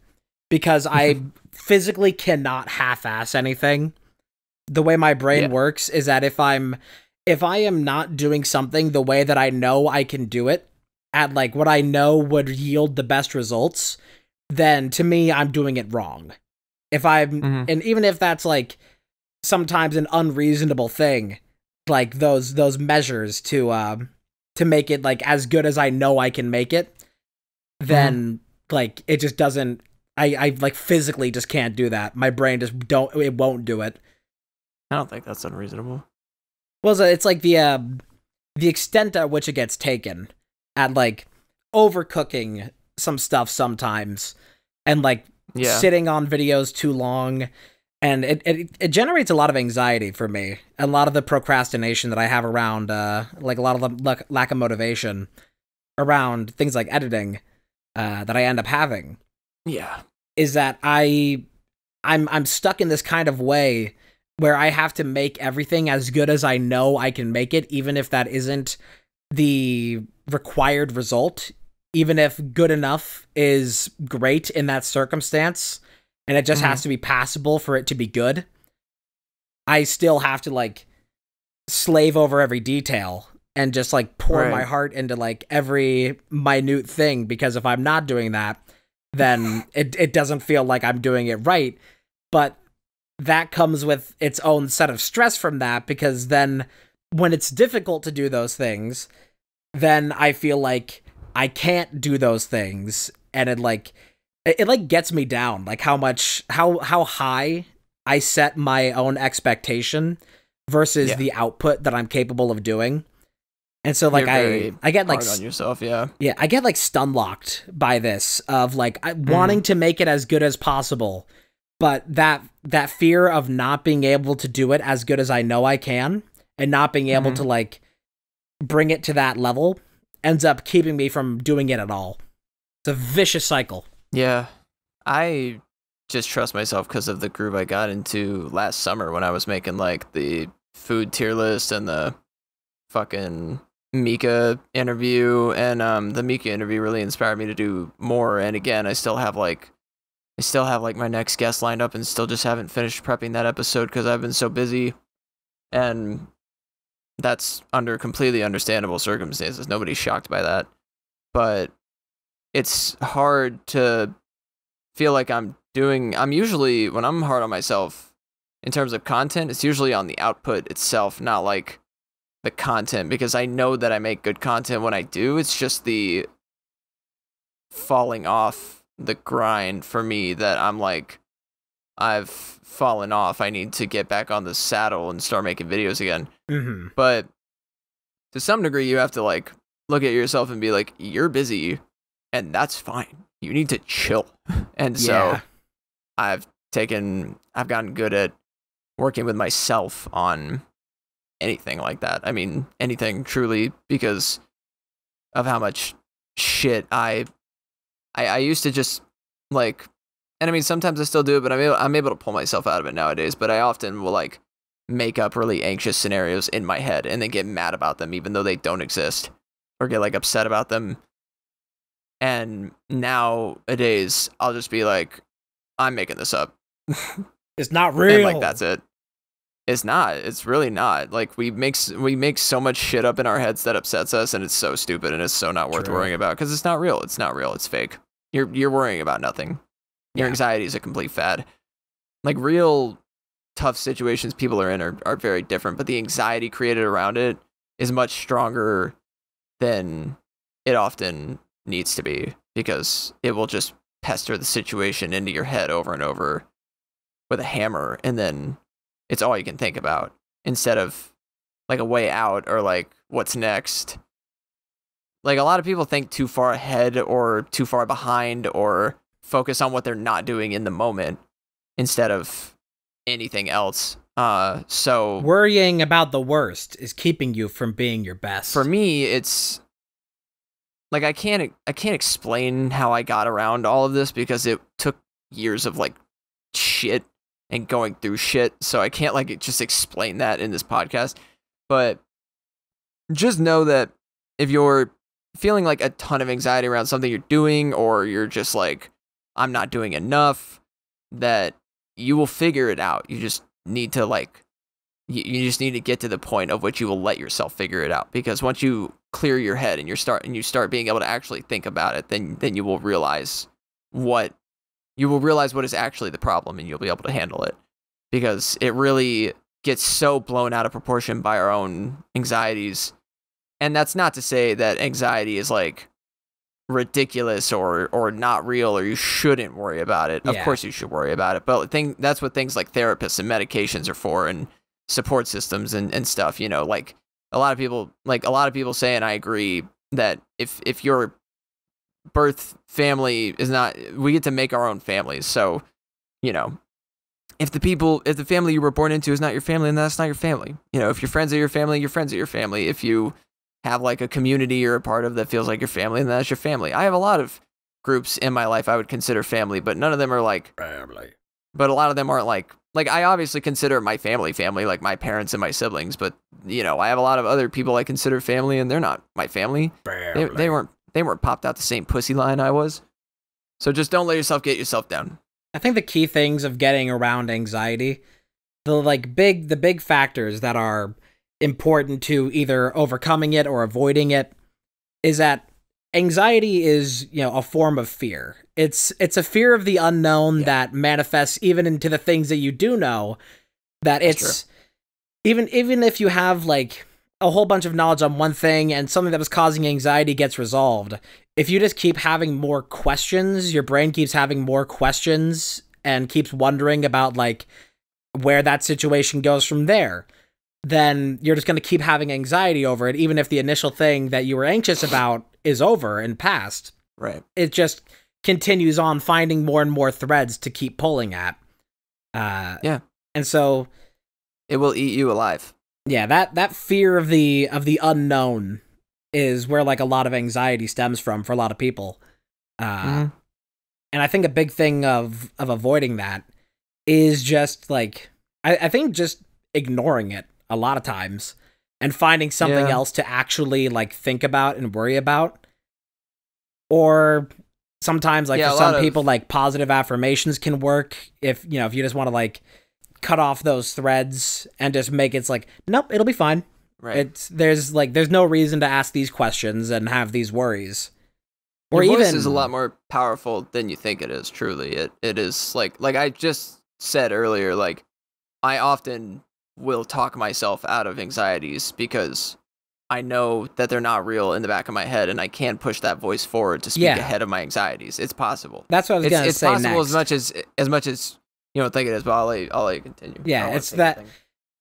S2: because I physically cannot half-ass anything. The way my brain
S1: Yeah.
S2: works is that if I'm if I am not doing something the way that I know I can do it at like what I know would yield the best results, then to me I'm doing it wrong. If I'm
S1: Mhm.
S2: and even if that's like sometimes an unreasonable thing, like those those measures to um to make it like as good as I know I can make it, then like it just doesn't I, I like physically just can't do that. My brain just don't it won't do it.
S1: I don't think that's unreasonable.
S2: Well, it's like the uh, the extent at which it gets taken at like overcooking some stuff sometimes, and like
S1: Yeah.
S2: sitting on videos too long, and it, it it generates a lot of anxiety for me, a lot of the procrastination that I have around, uh, like a lot of the lack, lack of motivation around things like editing, uh, that I end up having
S1: Yeah.
S2: is that I I'm I'm stuck in this kind of way where I have to make everything as good as I know I can make it even if that isn't the required result even if good enough is great in that circumstance and it just has mm-hmm. to be passable for it to be good I still have to like slave over every detail and just like pour
S1: Right.
S2: my heart into like every minute thing because if I'm not doing that then it it doesn't feel like I'm doing it right. But that comes with its own set of stress from that because then when it's difficult to do those things, then I feel like I can't do those things and it like it, it like gets me down like how much how how high I set my own expectation versus
S1: Yeah.
S2: the output that I'm capable of doing. And so like I I get like
S1: Hard on yourself, yeah.
S2: yeah, I get like stun locked by this of like I,
S1: Mm-hmm.
S2: wanting to make it as good as possible, but that that fear of not being able to do it as good as I know I can and not being able
S1: Mhm.
S2: to like bring it to that level ends up keeping me from doing it at all. It's a vicious cycle.
S1: Yeah. I just trust myself because of the groove I got into last summer when I was making like the food tier list and the fucking Mika interview. And um, the Mika interview really inspired me to do more. And again, I still have like, I still have like my next guest lined up and still just haven't finished prepping that episode because I've been so busy. And that's under completely understandable circumstances. Nobody's shocked by that. but it's hard to feel like I'm doing I'm usually when I'm hard on myself in terms of content, it's usually on the output itself, not like the content because I know that I make good content when I do. It's just the falling off the grind for me that I'm like I've fallen off. I need to get back on the saddle and start making videos again.
S2: Mm-hmm.
S1: But to some degree, you have to like look at yourself and be like, you're busy, and that's fine. You need to chill. And so I've taken, I've gotten good at working with myself on anything like that. I mean, anything truly because of how much shit I, I, I used to just like, and I mean, sometimes I still do it, but I'm able, I'm able to pull myself out of it nowadays. But I often will like make up really anxious scenarios in my head and then get mad about them, even though they don't exist, or get like upset about them. And nowadays, I'll just be like, I'm making this up.
S2: It's not real.
S1: And like that's it. It's not. It's really not. Like we make we make so much shit up in our heads that upsets us, and it's so stupid, and it's so not worth
S2: True.
S1: worrying about because it's not real. It's not real. It's fake. You're you're worrying about nothing. Your
S2: Yeah.
S1: anxiety is a complete fad. Like real tough situations people are in are, are very different, but the anxiety created around it is much stronger than it often needs to be because it will just pester the situation into your head over and over with a hammer and then it's all you can think about. Instead of like a way out or like what's next. Like a lot of people think too far ahead or too far behind or focus on what they're not doing in the moment instead of anything else. Uh so
S2: Worrying about the worst is keeping you from being your best.
S1: for me it's like i can't i can't explain how i got around all of this because it took years of like shit and going through shit so i can't like just explain that in this podcast. But just know that if you're feeling like a ton of anxiety around something you're doing or you're just like i'm not doing enough that you will figure it out. You just need to like you, you just need to get to the point of which you will let yourself figure it out because once you clear your head and you start and you start being able to actually think about it then then you will realize what you will realize what is actually the problem and you'll be able to handle it because it really gets so blown out of proportion by our own anxieties and that's not to say that anxiety is like ridiculous or or not real or you shouldn't worry about it. Of course you should worry about it. But thing that's what things like therapists and medications are for and support systems and, and stuff, you know, like a lot of people like a lot of people say and I agree that if if your birth family is not we get to make our own families. So, you know, if the people if the family you were born into is not your family, then that's not your family. You know, if your friends are your family, your friends are your family. If you have like a community you're a part of that feels like your family, then that's your family. I have a lot of groups in my life I would consider family, but none of them are like
S2: family.
S1: but a lot of them aren't like like I obviously consider my family family, like my parents and my siblings, but you know, I have a lot of other people I consider family and they're not my family. They, they weren't they weren't popped out the same pussy line I was. So just don't let yourself get yourself down.
S2: I think the key things of getting around anxiety, the like big the big factors that are important to either overcoming it or avoiding it is that anxiety is, you know, a form of fear. It's it's a fear of the unknown
S1: Yeah.
S2: that manifests even into the things that you do know that
S1: That's
S2: it's even even if you have like a whole bunch of knowledge on one thing and something that was causing anxiety gets resolved if you just keep having more questions your brain keeps having more questions and keeps wondering about like where that situation goes from there then you're just going to keep having anxiety over it even if the initial thing that you were anxious about is over and past
S1: Right.
S2: it just continues on finding more and more threads to keep pulling at uh
S1: Yeah.
S2: and so
S1: It will eat you alive.
S2: yeah that that fear of the of the unknown is where like a lot of anxiety stems from for a lot of people uh
S1: Mhm.
S2: and i think a big thing of of avoiding that is just like i, I think just ignoring it a lot of times and finding something
S1: Yeah.
S2: else to actually like think about and worry about or sometimes like
S1: Yeah,
S2: for some
S1: of-
S2: people like positive affirmations can work if you know if you just want to like cut off those threads and just make it's like nope it'll be fine
S1: Right.
S2: it's there's like there's no reason to ask these questions and have these worries or
S1: Your
S2: even
S1: voice is a lot more powerful than you think it is. Truly, it it is like like I just said earlier. Like I often will talk myself out of anxieties because I know that they're not real in the back of my head, and I can push that voice forward to speak
S2: Yeah.
S1: ahead of my anxieties. It's possible.
S2: That's what I was
S1: It's,
S2: gonna
S1: it's
S2: say It's
S1: possible
S2: next.
S1: as much as as much as you don't think it is. But I'll let you, I'll let you continue.
S2: Yeah, it's that-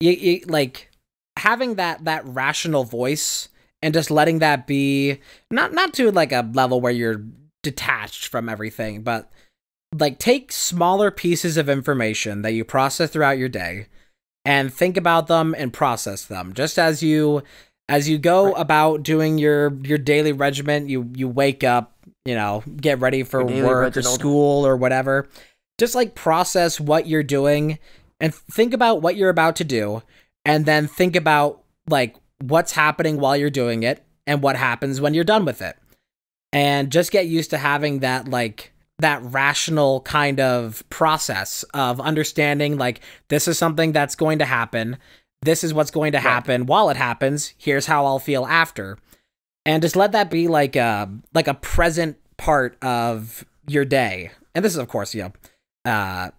S2: you, you like having that that rational voice and just letting that be not not to like a level where you're detached from everything but like take smaller pieces of information that you process throughout your day and think about them and process them. Just as you as you go
S1: Right.
S2: about doing your your daily regimen you you wake up you know get ready for work or school or whatever. Just like process what you're doing and think about what you're about to do and then think about like what's happening while you're doing it and what happens when you're done with it. And just get used to having that like that rational kind of process of understanding like this is something that's going to happen this is what's going to
S1: Right.
S2: happen while it happens here's how i'll feel after and just let that be like a like a present part of your day and this is of course you know uh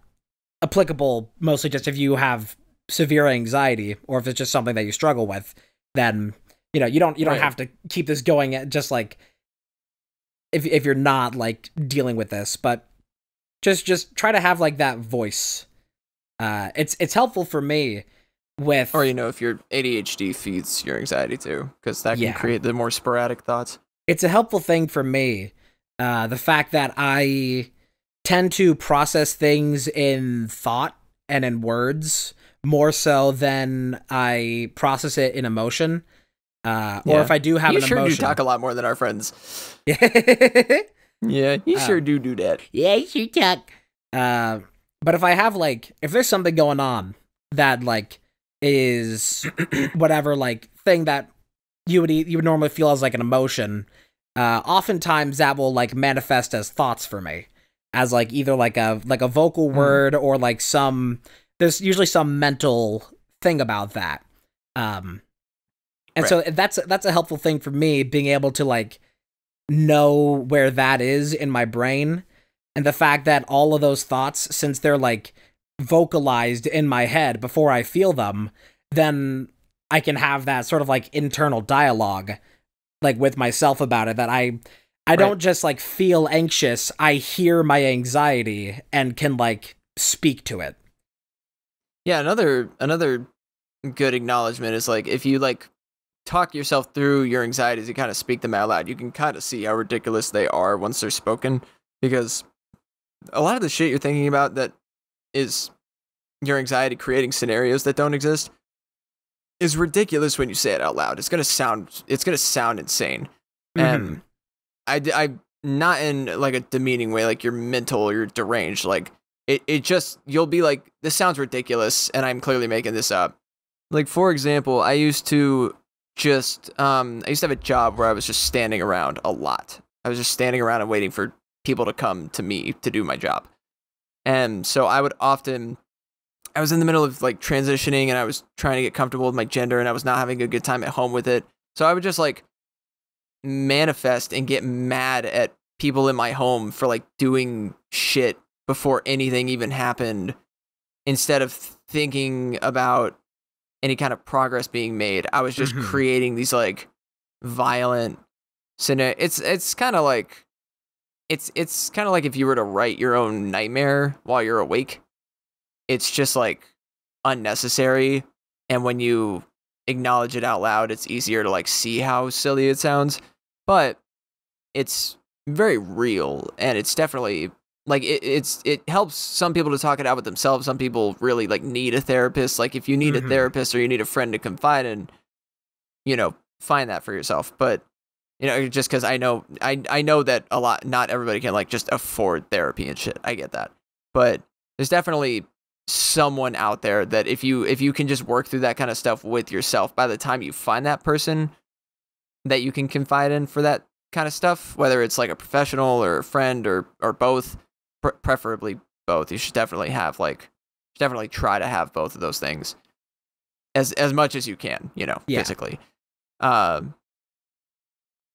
S2: applicable mostly just if you have severe anxiety or if it's just something that you struggle with then you know you don't you don't
S1: Right.
S2: have to keep this going just like if if you're not like dealing with this but just just try to have like that voice uh it's it's helpful for me with
S1: Or you know, if your ADHD feeds your anxiety too, because that can
S2: Yeah.
S1: create the more sporadic thoughts.
S2: it's a helpful thing for me. Uh, the fact that I tend to process things in thought and in words more so than I process it in emotion. Uh, Or if I do have
S1: you
S2: an
S1: sure
S2: emotion.
S1: do talk a lot more than our friends.
S2: yeah,
S1: Yeah, you
S2: Um,
S1: sure do do that.
S2: Yeah, you talk. Uh, but if I have like, if there's something going on that like is whatever like thing that you would you would normally feel as like an emotion, uh, oftentimes that will like manifest as thoughts for me, as like either like a like a vocal
S1: Hmm.
S2: word or like some there's usually some mental thing about that. Um, and so that's that's a helpful thing for me being able to like know where that is in my brain. And the fact that all of those thoughts since they're like vocalized in my head before I feel them then I can have that sort of like internal dialogue like with myself about it that I I
S1: Right.
S2: don't just like feel anxious. I hear my anxiety and can like speak to it.
S1: Yeah, another another good acknowledgement is like if you like talk yourself through your anxieties, you kind of speak them out loud. You can kind of see how ridiculous they are once they're spoken because a lot of the shit you're thinking about that is your anxiety creating scenarios that don't exist is ridiculous when you say it out loud. It's gonna sound it's gonna sound insane.
S2: Mm-hmm.
S1: And I, I not in like a demeaning way, like you're mental or you're deranged. Like it, it just you'll be like, this sounds ridiculous, and I'm clearly making this up. Like for example, I used to just um I used to have a job where I was just standing around a lot. I was just standing around and waiting for people to come to me to do my job. And so I would often I was in the middle of like transitioning and I was trying to get comfortable with my gender and I was not having a good time at home with it. So I would just like manifest and get mad at people in my home for like doing shit before anything even happened instead of thinking about any kind of progress being made. I was just
S2: Mhm.
S1: creating these like violent scenario. It's it's kind of like it's it's kind of like if you were to write your own nightmare while you're awake. It's just like unnecessary and when you acknowledge it out loud, it's easier to like see how silly it sounds. But it's very real and it's definitely like it, it's it helps some people to talk it out with themselves. Some people really like need a therapist. Like if you need
S2: Mhm.
S1: a therapist or you need a friend to confide in, you know, find that for yourself. But you know, just because I know I I know that a lot not everybody can like just afford therapy and shit. I get that, but there's definitely someone out there that if you if you can just work through that kind of stuff with yourself by the time you find that person that you can confide in for that kind of stuff whether it's like a professional or a friend or or both pre- preferably both you should definitely have like definitely try to have both of those things as as much as you can you know
S2: Yeah.
S1: physically um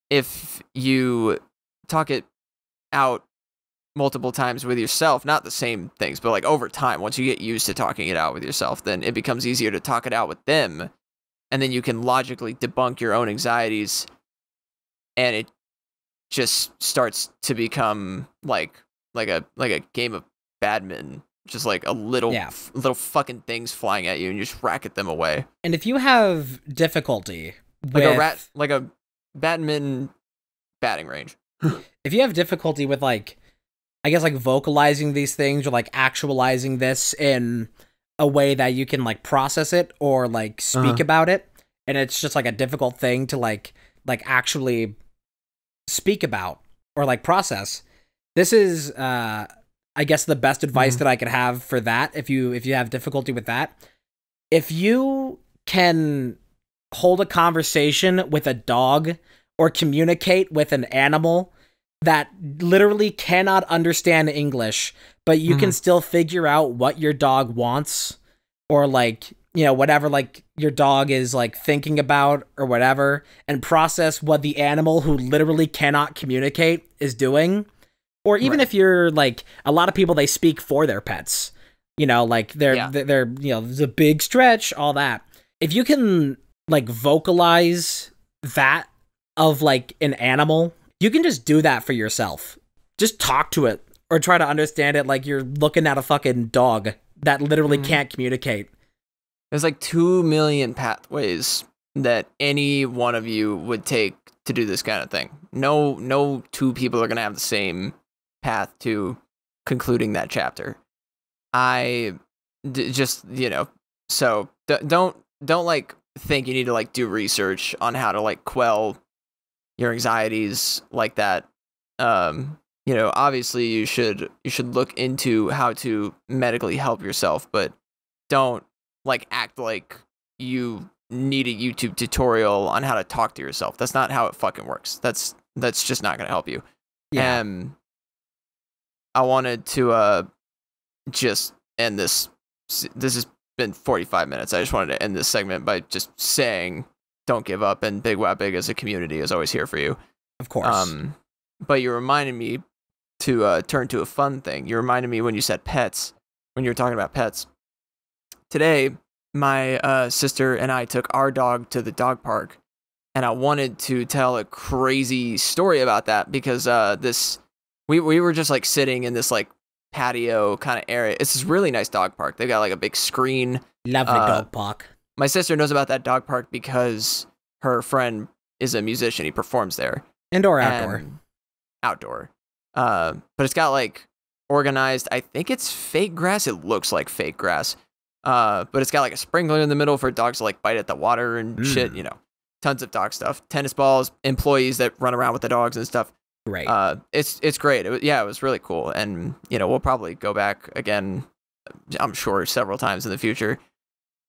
S1: if you talk it out multiple times with yourself, not the same things, but like over time, once you get used to talking it out with yourself, then it becomes easier to talk it out with them. And then you can logically debunk your own anxieties and it just starts to become like like a like a game of badminton just like a little
S2: Yeah.
S1: f- little fucking things flying at you and you just racket them away
S2: And if you have difficulty
S1: like a rat like a badminton batting range
S2: if you have difficulty with like i guess like vocalizing these things or like actualizing this in a way that you can like process it or like speak
S1: Uh-huh.
S2: about it and it's just like a difficult thing to like like actually speak about or like process this is uh i guess the best advice
S1: Mhm.
S2: that i could have for that if you if you have difficulty with that if you can hold a conversation with a dog or communicate with an animal that literally cannot understand English, but you can still figure out what your dog wants or like, you know, whatever like your dog is like thinking about or whatever and process what the animal who literally cannot communicate is doing. Or even
S1: Right.
S2: if you're like a lot of people they speak for their pets. You know, like they're
S1: Yeah.
S2: they're, you know, the big stretch, all that. If you can like vocalize that of like an animal, you can just do that for yourself. Just talk to it or try to understand it like you're looking at a fucking dog that literally
S1: Mhm.
S2: can't communicate.
S1: there's like 2 million pathways that any one of you would take to do this kind of thing no no two people are going to have the same path to concluding that chapter i d- just you know so d- don't don't like think you need to like do research on how to like quell your anxieties like that um you know obviously you should you should look into how to medically help yourself but don't like act like you need a YouTube tutorial on how to talk to yourself. That's not how it fucking works. That's that's just not going to help you.
S2: Yeah.
S1: Um, I wanted to uh just end this. This has been 45 minutes. I just wanted to end this segment by just saying, don't give up, and Big Wow Big as a community is always here for you.
S2: of course.
S1: Um, but you reminded me to uh, turn to a fun thing. You reminded me when you said pets, when you were talking about pets. Today, my uh, sister and I took our dog to the dog park, and I wanted to tell a crazy story about that because uh, this we we were just like sitting in this like patio kind of area. It's this really nice dog park. They've got like a big screen
S2: Lovely
S1: uh,
S2: dog park.
S1: my sister knows about that dog park because her friend is a musician. He performs there.
S2: Indoor, outdoor.
S1: outdoor. Uh, but it's got like organized. I think it's fake grass. It looks like fake grass. Uh, but it's got like a sprinkler in the middle for dogs to like bite at the water and shit.
S2: Mm.
S1: You know, tons of dog stuff. Tennis balls, employees that run around with the dogs and stuff.
S2: Great.
S1: Uh, it's it's great. It was, yeah, it was really cool. And you know, we'll probably go back again. I'm sure several times in the future.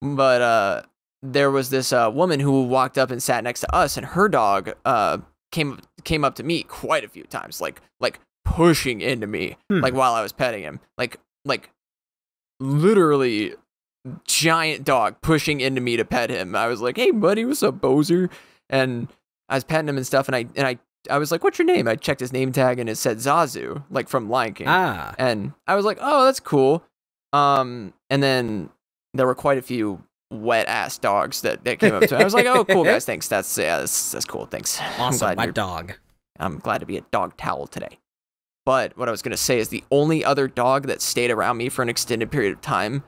S1: But uh, there was this uh, woman who walked up and sat next to us, and her dog uh came came up to me quite a few times, like like pushing into me,
S2: Hmm.
S1: like while I was petting him, like like literally giant dog pushing into me to pet him. I was like, "Hey, buddy, what's up, Bozer?" And I was petting him and stuff, and I and I I was like, "What's your name?" I checked his name tag, and it said Zazu, like from Lion King.
S2: ah.
S1: And I was like, "Oh, that's cool." Um, and then there were quite a few wet ass dogs that, that came up to me. I was like, "Oh, cool, guys, thanks. That's yeah, that's, that's cool. Thanks.
S2: Awesome. My dog.
S1: I'm glad to be a dog towel today. But what I was going to say is the only other dog that stayed around me for an extended period of time,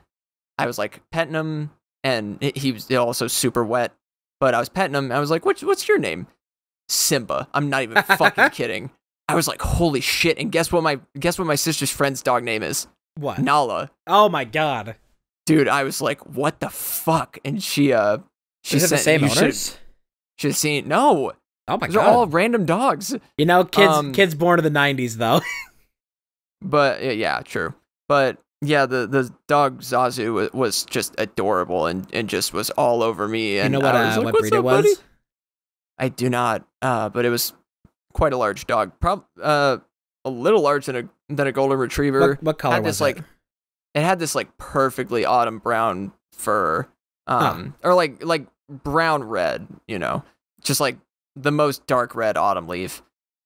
S1: I was like petting him, and he- he was also super wet. But I was petting him. I was like, "What's what's your name?" Simba. I'm not even fucking kidding. I was like, "Holy shit!" And guess what my guess what my sister's friend's dog name is?
S2: What?
S1: Nala.
S2: Oh my god.
S1: Dude, I was like, "What the fuck?" And she uh, she
S2: Is it the
S1: sent-
S2: same
S1: you
S2: owners?
S1: Should have seen. No,
S2: Oh my
S1: those are all random dogs.
S2: you know, kids
S1: um,
S2: kids born in the 90s though.
S1: But yeah, yeah, true. But yeah, the the dog Zazu was, was just adorable and, and just was all over me.
S2: you
S1: And
S2: know what
S1: I was
S2: uh,
S1: like,
S2: what
S1: "What's
S2: breed it was?
S1: buddy?" I do not. Uh, but it was quite a large dog. Prob uh a little larger than a than a golden retriever.
S2: What, what color
S1: had
S2: was
S1: this like
S2: it?
S1: it had this like perfectly autumn brown fur. Um or like like brown red, you know. Just like the most dark red autumn leaf.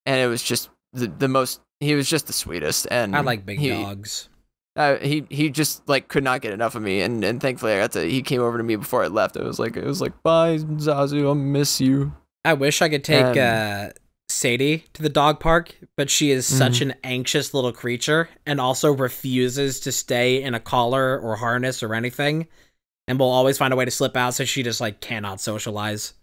S1: And it was just the the most. He was just the sweetest, and
S2: I like big
S1: he,
S2: dogs.
S1: Uh, he he just like could not get enough of me, and and thankfully I got to. He came over to me before I left. It was like it was like bye Zazu, I'll miss you.
S2: I wish I could take
S1: Um,
S2: uh, Sadie to the dog park, but she is such
S1: Mm-hmm.
S2: an anxious little creature and also refuses to stay in a collar or harness or anything, and will always find a way to slip out. So she just like cannot socialize.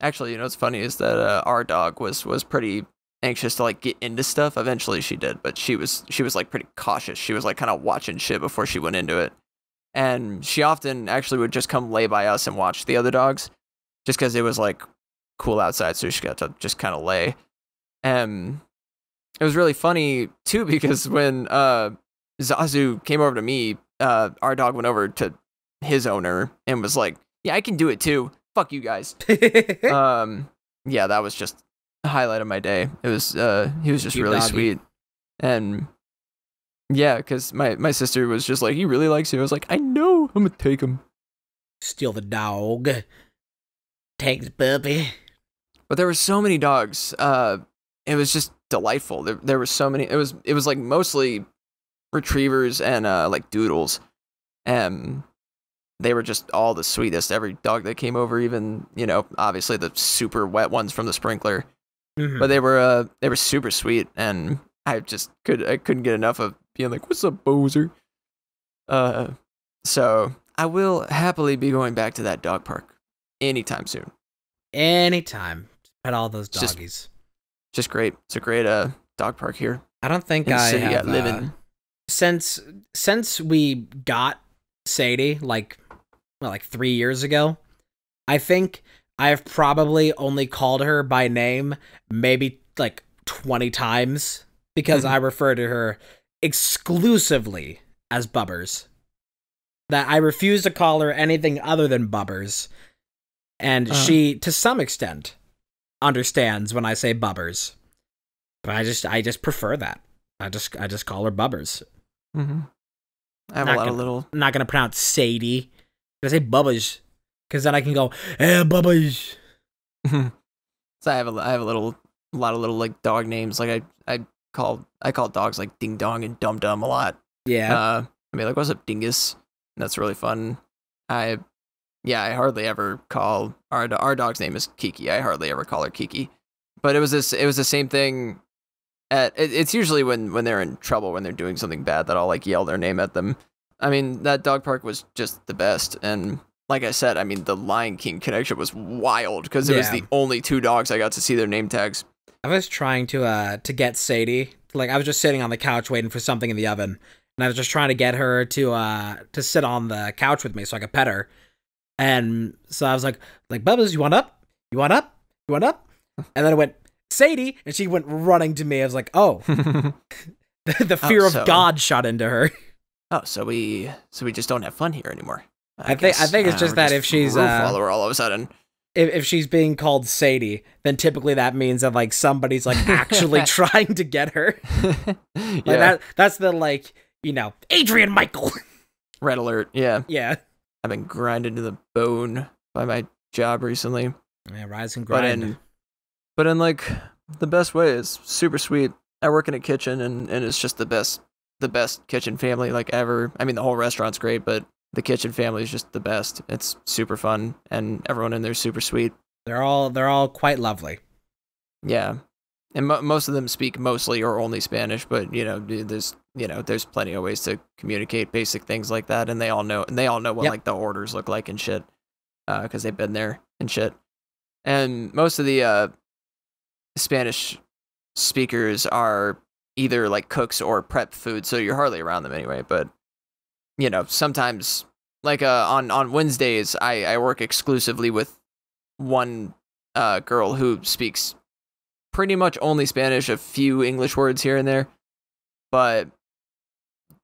S1: Actually, you know what's funny is that uh, our dog was was pretty anxious to like get into stuff. Eventually, she did, but she was she was like pretty cautious. She was like kind of watching shit before she went into it, and she often actually would just come lay by us and watch the other dogs, just because it was like cool outside, so she got to just kind of lay. And it was really funny too because when uh Zazu came over to me, uh our dog went over to his owner and was like, "Yeah, I can do it too. Fuck you guys." um yeah that was just a highlight of my day it was uh he was just
S2: Cute
S1: really
S2: doggy.
S1: sweet and yeah because my my sister was just like he really likes you i was like i know i'm gonna take him
S2: Steal the dog. Thanks, puppy.
S1: But there were so many dogs uh it was just delightful. There, there were so many it was it was like mostly retrievers and uh like doodles. And they were just all the sweetest. Every dog that came over even you know obviously the super wet ones from the sprinkler
S2: Mhm.
S1: but they were uh they were super sweet and i just could i couldn't get enough of being like what's up bozer uh so i will happily be going back to that dog park anytime soon.
S2: Anytime. Pet all those
S1: It's just-
S2: doggies.
S1: just great it's a great uh dog park here
S2: I don't think I
S1: city
S2: have
S1: i live
S2: uh,
S1: in
S2: since since we got Sadie like well, like three years ago. I think I have probably only called her by name maybe like twenty times because
S1: Mhm.
S2: I refer to her exclusively as Bubbers. That I refuse to call her anything other than Bubbers, and
S1: Uh-huh.
S2: she to some extent understands when I say Bubbers. But I just I just prefer that. I just I just call her Bubbers.
S1: hmm i have
S2: Not
S1: a lot of
S2: gonna-
S1: little
S2: I'm not gonna pronounce Sadie. I say bubbers because then I can go, "Hey, bubbers.
S1: so i have a i have a little a lot of little like dog names like i i call i call dogs like ding dong and dum dum a lot
S2: Yeah,
S1: Uh, I mean, like, what's up, Dingus? That's really fun. I, yeah, I hardly ever call our our dog's name is Kiki. I hardly ever call her Kiki, but it was this. It was the same thing. At it, it's usually when when they're in trouble when they're doing something bad that I'll like yell their name at them. I mean, that dog park was just the best, and like I said, I mean, the Lion King connection was wild because it was the only two dogs I got to see their name tags.
S2: I was trying to uh to get Sadie. Like I was just sitting on the couch waiting for something in the oven, and I was just trying to get her to uh to sit on the couch with me so I could pet her. And so I was like, like Bubbas, you want up? You want up? You want up? And then I went Sadie, and she went running to me. I was like, oh, the, the
S1: Oh,
S2: fear
S1: so-
S2: of God shot into her.
S1: oh, so we so we just don't have fun here anymore.
S2: I think- I think it's
S1: Uh,
S2: just that if she's, uh,
S1: follower all of a sudden.
S2: if, if she's being called Sadie, then typically that means that like somebody's like actually trying to get her.
S1: yeah.
S2: That that's the like, you know, Adrian Michael.
S1: Red alert. Yeah.
S2: yeah.
S1: I've been grinded to the bone by my job recently.
S2: Yeah, rise and
S1: But in but in like the best way is super sweet. I work in a kitchen and, and it's just the best the best kitchen family like ever. I mean the whole restaurant's great, but the kitchen family is just the best. It's super fun and everyone in there's super sweet.
S2: they're all they're all quite lovely.
S1: Yeah. And mo- most of them speak mostly or only Spanish, but you know, there's you know, there's plenty of ways to communicate basic things like that, and they all know, and they all know what
S2: Yep.
S1: like the orders look like and shit, because they've been there and shit. And most of the uh, Spanish speakers are either like cooks or prep food, so you're hardly around them anyway. But you know, sometimes like uh, on on Wednesdays, I I work exclusively with one uh, girl who speaks pretty much only Spanish, a few English words here and there, but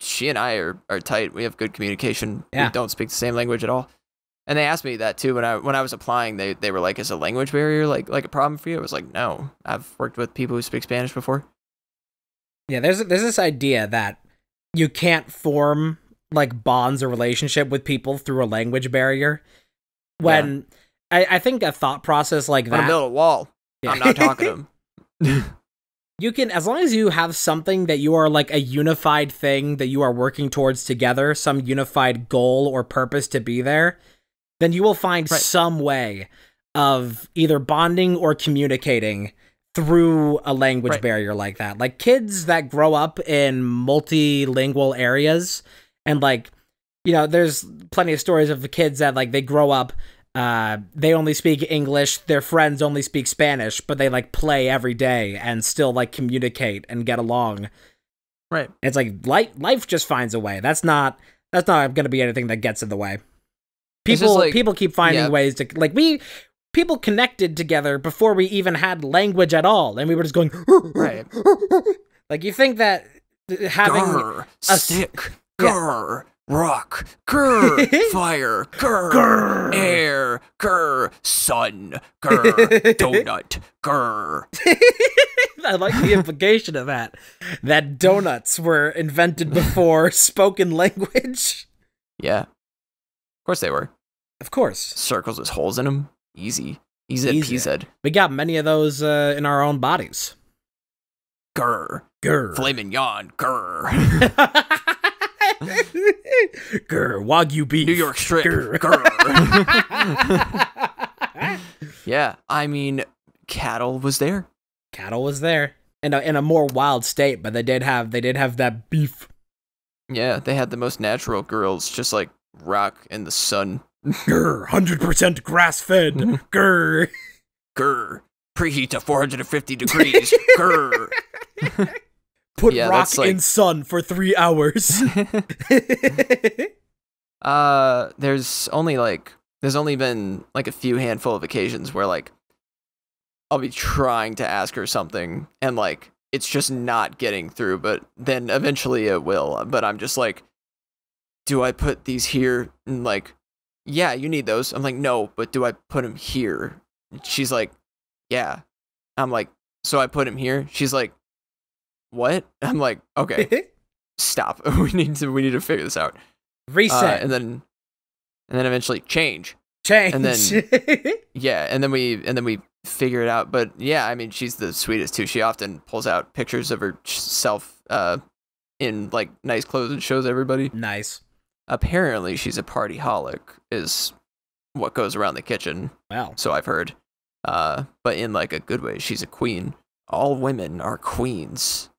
S1: she and I are, are tight. We have good communication.
S2: Yeah.
S1: We don't speak the same language at all. And they asked me that too when I when I was applying. They they were like, "Is a language barrier like like a problem for you?" I was like, "No, I've worked with people who speak Spanish before."
S2: Yeah, there's there's this idea that you can't form like bonds or relationship with people through a language barrier. When I, I think a thought process like that,
S1: I'm gonna build a wall.
S2: Yeah.
S1: I'm not talking to them.
S2: you can as long as you have something that you are like a unified thing that you are working towards together, some unified goal or purpose to be there, then you will find
S1: Right.
S2: some way of either bonding or communicating through a language
S1: Right.
S2: barrier like that. Like kids that grow up in multilingual areas and like you know, there's plenty of stories of the kids that like they grow up uh they only speak English, their friends only speak Spanish, but they like play every day and still like communicate and get along.
S1: Right.
S2: It's like life life just finds a way. That's not that's not going to be anything that gets in the way. People
S1: like-
S2: people keep finding
S1: yeah.
S2: ways to like we people connected together before we even had language at all and we were just going
S1: Right.
S2: like you think that having
S1: Grr,
S2: s-
S1: stick,
S2: Yeah.
S1: Rock, grr, fire, grr,
S2: Grr.
S1: air, grr, sun, grr, donut, grr.
S2: I like the implication of that. That donuts were invented before spoken language.
S1: Yeah. Of course they were.
S2: Of course.
S1: Circles with holes in them. Easy. Easy
S2: Easy.
S1: peasy.
S2: We got many of those uh, in our own bodies.
S1: Grr.
S2: Grr.
S1: Flamin' yawn. Grr.
S2: Grr. Wagyu beef.
S1: New York strip.
S2: Grr.
S1: Grr. yeah. I mean, cattle was there.
S2: Cattle was there in a in a more wild state, but they did have they did have that beef.
S1: Yeah, they had the most natural girls just like rock in the sun.
S2: Grr. Hundred percent grass fed. Grr.
S1: Grr. Preheat to 450 degrees. Grr.
S2: Put
S1: Yeah,
S2: rock
S1: like-
S2: in sun for three hours.
S1: uh, there's only like there's only been like a few handful of occasions where like I'll be trying to ask her something and like it's just not getting through, but then eventually it will. But I'm just like, do I put these here? And like, yeah, you need those. I'm like, no, but do I put them here? She's like, yeah. I'm like, so I put him here. She's like, what? I'm like, okay, stop. we need to we need to figure this out. Uh,
S2: Reset.
S1: and then and then eventually change.
S2: Change.
S1: and then Yeah, and then we and then we figure it out. But yeah, I mean, she's the sweetest too. She often pulls out pictures of herself uh, in like nice clothes and shows everybody.
S2: nice.
S1: Apparently, she's a party holic, is what goes around the kitchen.
S2: Wow.
S1: So I've heard. Uh, but in like a good way, she's a queen. All women are queens.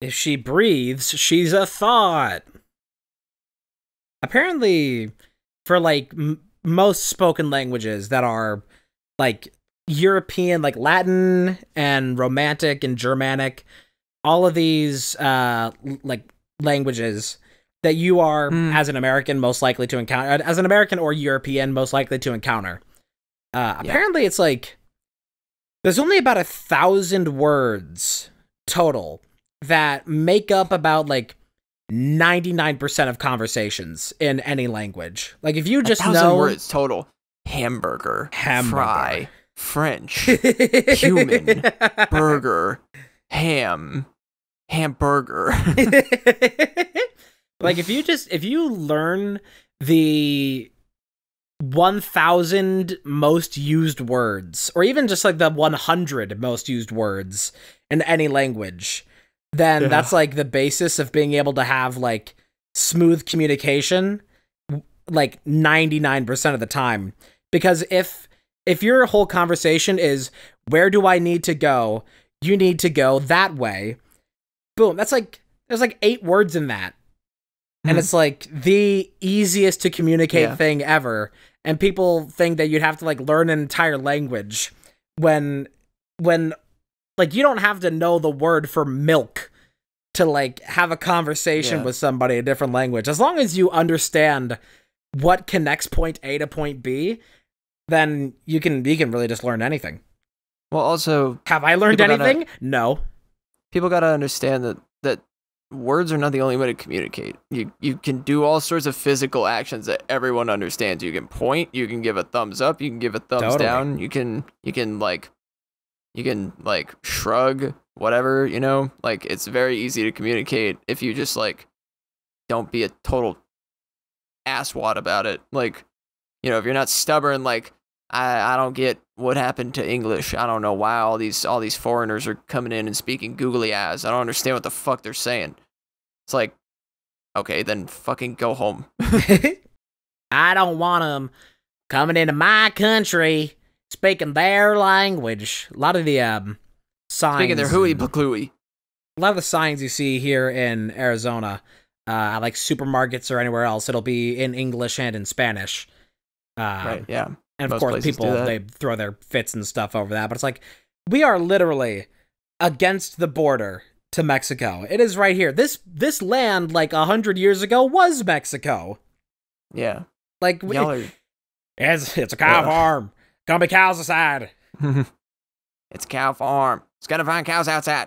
S2: If she breathes, she's a thought. Apparently, for like m- most spoken languages that are like European, like Latin and Romantic and Germanic, all of these uh like languages that you are
S1: Hmm.
S2: as an American most likely to encounter, as an American or European most likely to encounter. Uh,
S1: Yeah.
S2: apparently, it's like there's only about a thousand words total that make up about like 99% of conversations in any language. Like if you just know
S1: words total. Hamburger,
S2: Hamburger.
S1: fry, French, human, burger, ham, hamburger.
S2: like if you just if you learn the 1000 most used words or even just like the 100 most used words in any language then
S1: Yeah.
S2: that's like the basis of being able to have like smooth communication like 99% of the time because if if your whole conversation is where do I need to go you need to go that way boom that's like there's like eight words in that and
S1: Hmm.
S2: it's like the easiest to communicate
S1: Yeah.
S2: thing ever and people think that you'd have to like learn an entire language when when like you don't have to know the word for milk to like have a conversation
S1: Yeah.
S2: with somebody in a different language as long as you understand what connects point A to point B then you can you can really just learn anything
S1: well, also,
S2: have I learned
S1: People gotta-
S2: anything no
S1: people got to understand that that words are not the only way to communicate. You you can do all sorts of physical actions that everyone understands. You can point, you can give a thumbs up, you can give a thumbs
S2: Totally.
S1: down, you can you can like you can like shrug, whatever, you know? Like it's very easy to communicate if you just like don't be a total asswat about it. Like, you know, if you're not stubborn like I I don't get what happened to English? I don't know why all these all these foreigners are coming in and speaking googly eyes. I don't understand what the fuck they're saying. It's like, okay, then fucking go home.
S2: I don't want them coming into my country speaking their language. A lot of the um signs.
S1: Speaking their hooey paclooey.
S2: a lot of the signs you see here in Arizona, uh, like supermarkets or anywhere else, it'll be in English and in Spanish. Uh,
S1: Right, yeah.
S2: And of
S1: Most
S2: course, people they throw their fits and stuff over that, but it's like we are literally against the border to Mexico. It is right here. This this land, like a hundred years ago, was Mexico.
S1: Yeah.
S2: Like we, it's it's a cow farm. Gonna be cows aside.
S1: it's cow farm. It's gotta find cows outside.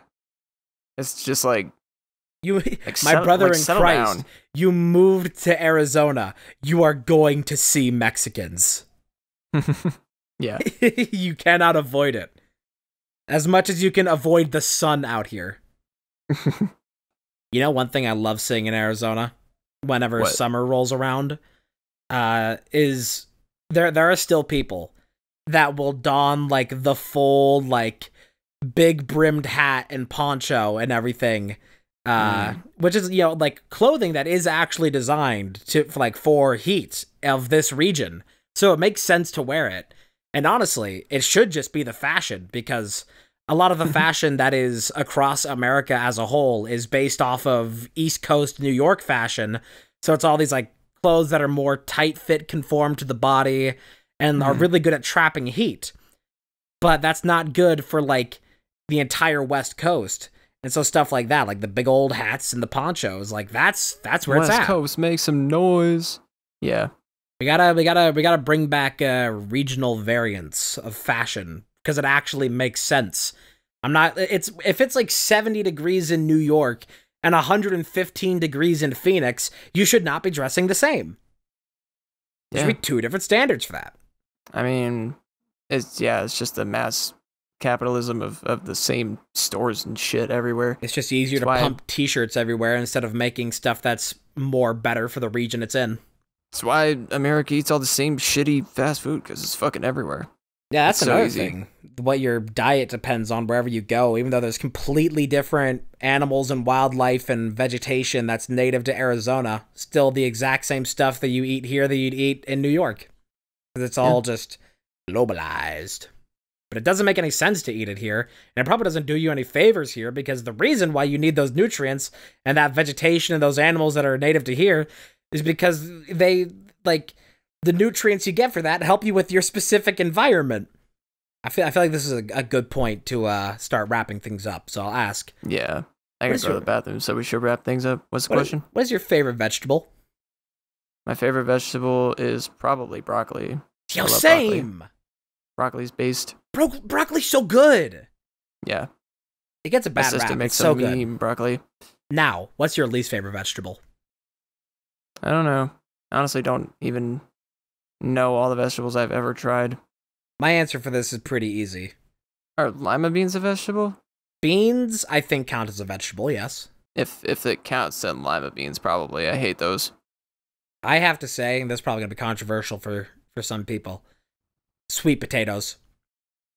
S1: It's just like,
S2: You,
S1: like
S2: my
S1: settle-
S2: brother
S1: like,
S2: in Christ,
S1: down.
S2: you moved to Arizona. You are going to see Mexicans.
S1: yeah.
S2: you cannot avoid it. As much as you can avoid the sun out here. You know, one thing I love seeing in Arizona, whenever
S1: What?
S2: summer rolls around, uh, is there there are still people that will don like the full like big brimmed hat and poncho and everything. Uh, which is you know like clothing that is actually designed to for, like for heat of this region, so it makes sense to wear it. And honestly, it should just be the fashion because a lot of the fashion that is across America as a whole is based off of East Coast New York fashion. So it's all these like clothes that are more tight fit, conform to the body, and are
S1: Mhm.
S2: really good at trapping heat. But that's not good for like the entire West Coast. And so stuff like that, like the big old hats and the ponchos, like that's that's where
S1: West
S2: it's at.
S1: West Coast make some noise. Yeah.
S2: We gotta, we gotta, we gotta bring back uh, regional variants of fashion because it actually makes sense. I'm not. It's if it's like 70 degrees in New York and 115 degrees in Phoenix, you should not be dressing the same. There
S1: Yeah.
S2: should be two different standards for that.
S1: I mean, it's yeah, it's just the mass capitalism of, of the same stores and shit everywhere.
S2: It's just easier
S1: That's
S2: to pump T-shirts everywhere instead of making stuff that's more better for the region it's in.
S1: That's why America eats all the same shitty fast food because it's fucking everywhere.
S2: Yeah, that's
S1: It's so
S2: another
S1: easy.
S2: thing. What your diet depends on wherever you go, even though there's completely different animals and wildlife and vegetation that's native to Arizona, still the exact same stuff that you eat here that you'd eat in New York. It's all just globalized. But it doesn't make any sense to eat it here, and it probably doesn't do you any favors here because the reason why you need those nutrients and that vegetation and those animals that are native to here is because they like the nutrients you get for that help you with your specific environment. I feel I feel like this is a, a good point to uh, start wrapping things up. So I'll ask,
S1: Yeah. I gotta
S2: is
S1: go to the bathroom, so we should wrap things up. What's the
S2: what is,
S1: question?
S2: what is your favorite vegetable?
S1: My favorite vegetable is probably broccoli.
S2: Yo,
S1: love broccoli.
S2: same.
S1: Broccoli's based.
S2: Bro- broccoli's so good.
S1: Yeah.
S2: It gets a
S1: My
S2: bad
S1: sister
S2: rap.
S1: makes
S2: It's so good.
S1: broccoli.
S2: Now, what's your least favorite vegetable?
S1: I don't know. Honestly, don't even know all the vegetables I've ever tried.
S2: My answer for this is pretty easy.
S1: Are lima beans a vegetable?
S2: Beans, I think, count as a vegetable. Yes.
S1: If if it counts, then lima beans probably. I hate those.
S2: I have to say, and this is probably gonna be controversial for for some people. Sweet potatoes.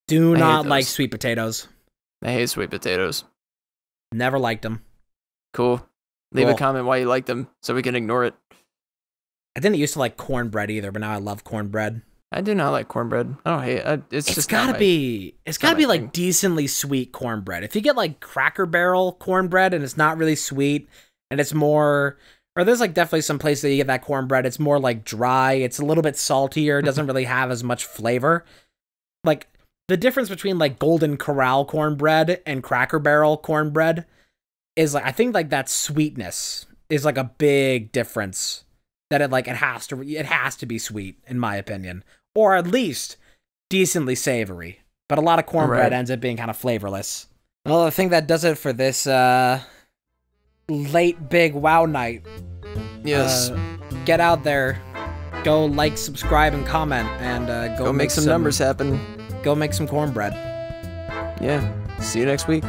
S2: Do
S1: hate
S2: not like sweet potatoes.
S1: I hate sweet potatoes.
S2: Never liked them.
S1: Cool. Leave
S2: Cool.
S1: a comment why you like them so we can ignore it.
S2: I didn't used to like cornbread either, but now I love cornbread.
S1: I do not like cornbread. I don't hate it. I, it's,
S2: it's
S1: just
S2: gotta
S1: my-
S2: be It's gotta be like
S1: thing.
S2: decently sweet cornbread if you get like cracker barrel cornbread and it's not really sweet and it's more or there's like definitely some place that you get that cornbread it's more like dry it's a little bit saltier it doesn't really have as much flavor. Like the difference between like golden corral cornbread and cracker barrel cornbread is like i think like that sweetness is like a big difference that it like it has to it has to be sweet in my opinion or at least decently savory. But a lot of cornbread
S1: Right.
S2: ends up being kind of flavorless. Well i think that does it for this uh late big wow night
S1: Yes.
S2: Uh, get out there go like subscribe and comment and uh, go,
S1: Go make some numbers happen.
S2: go make some cornbread
S1: Yeah. See you next week.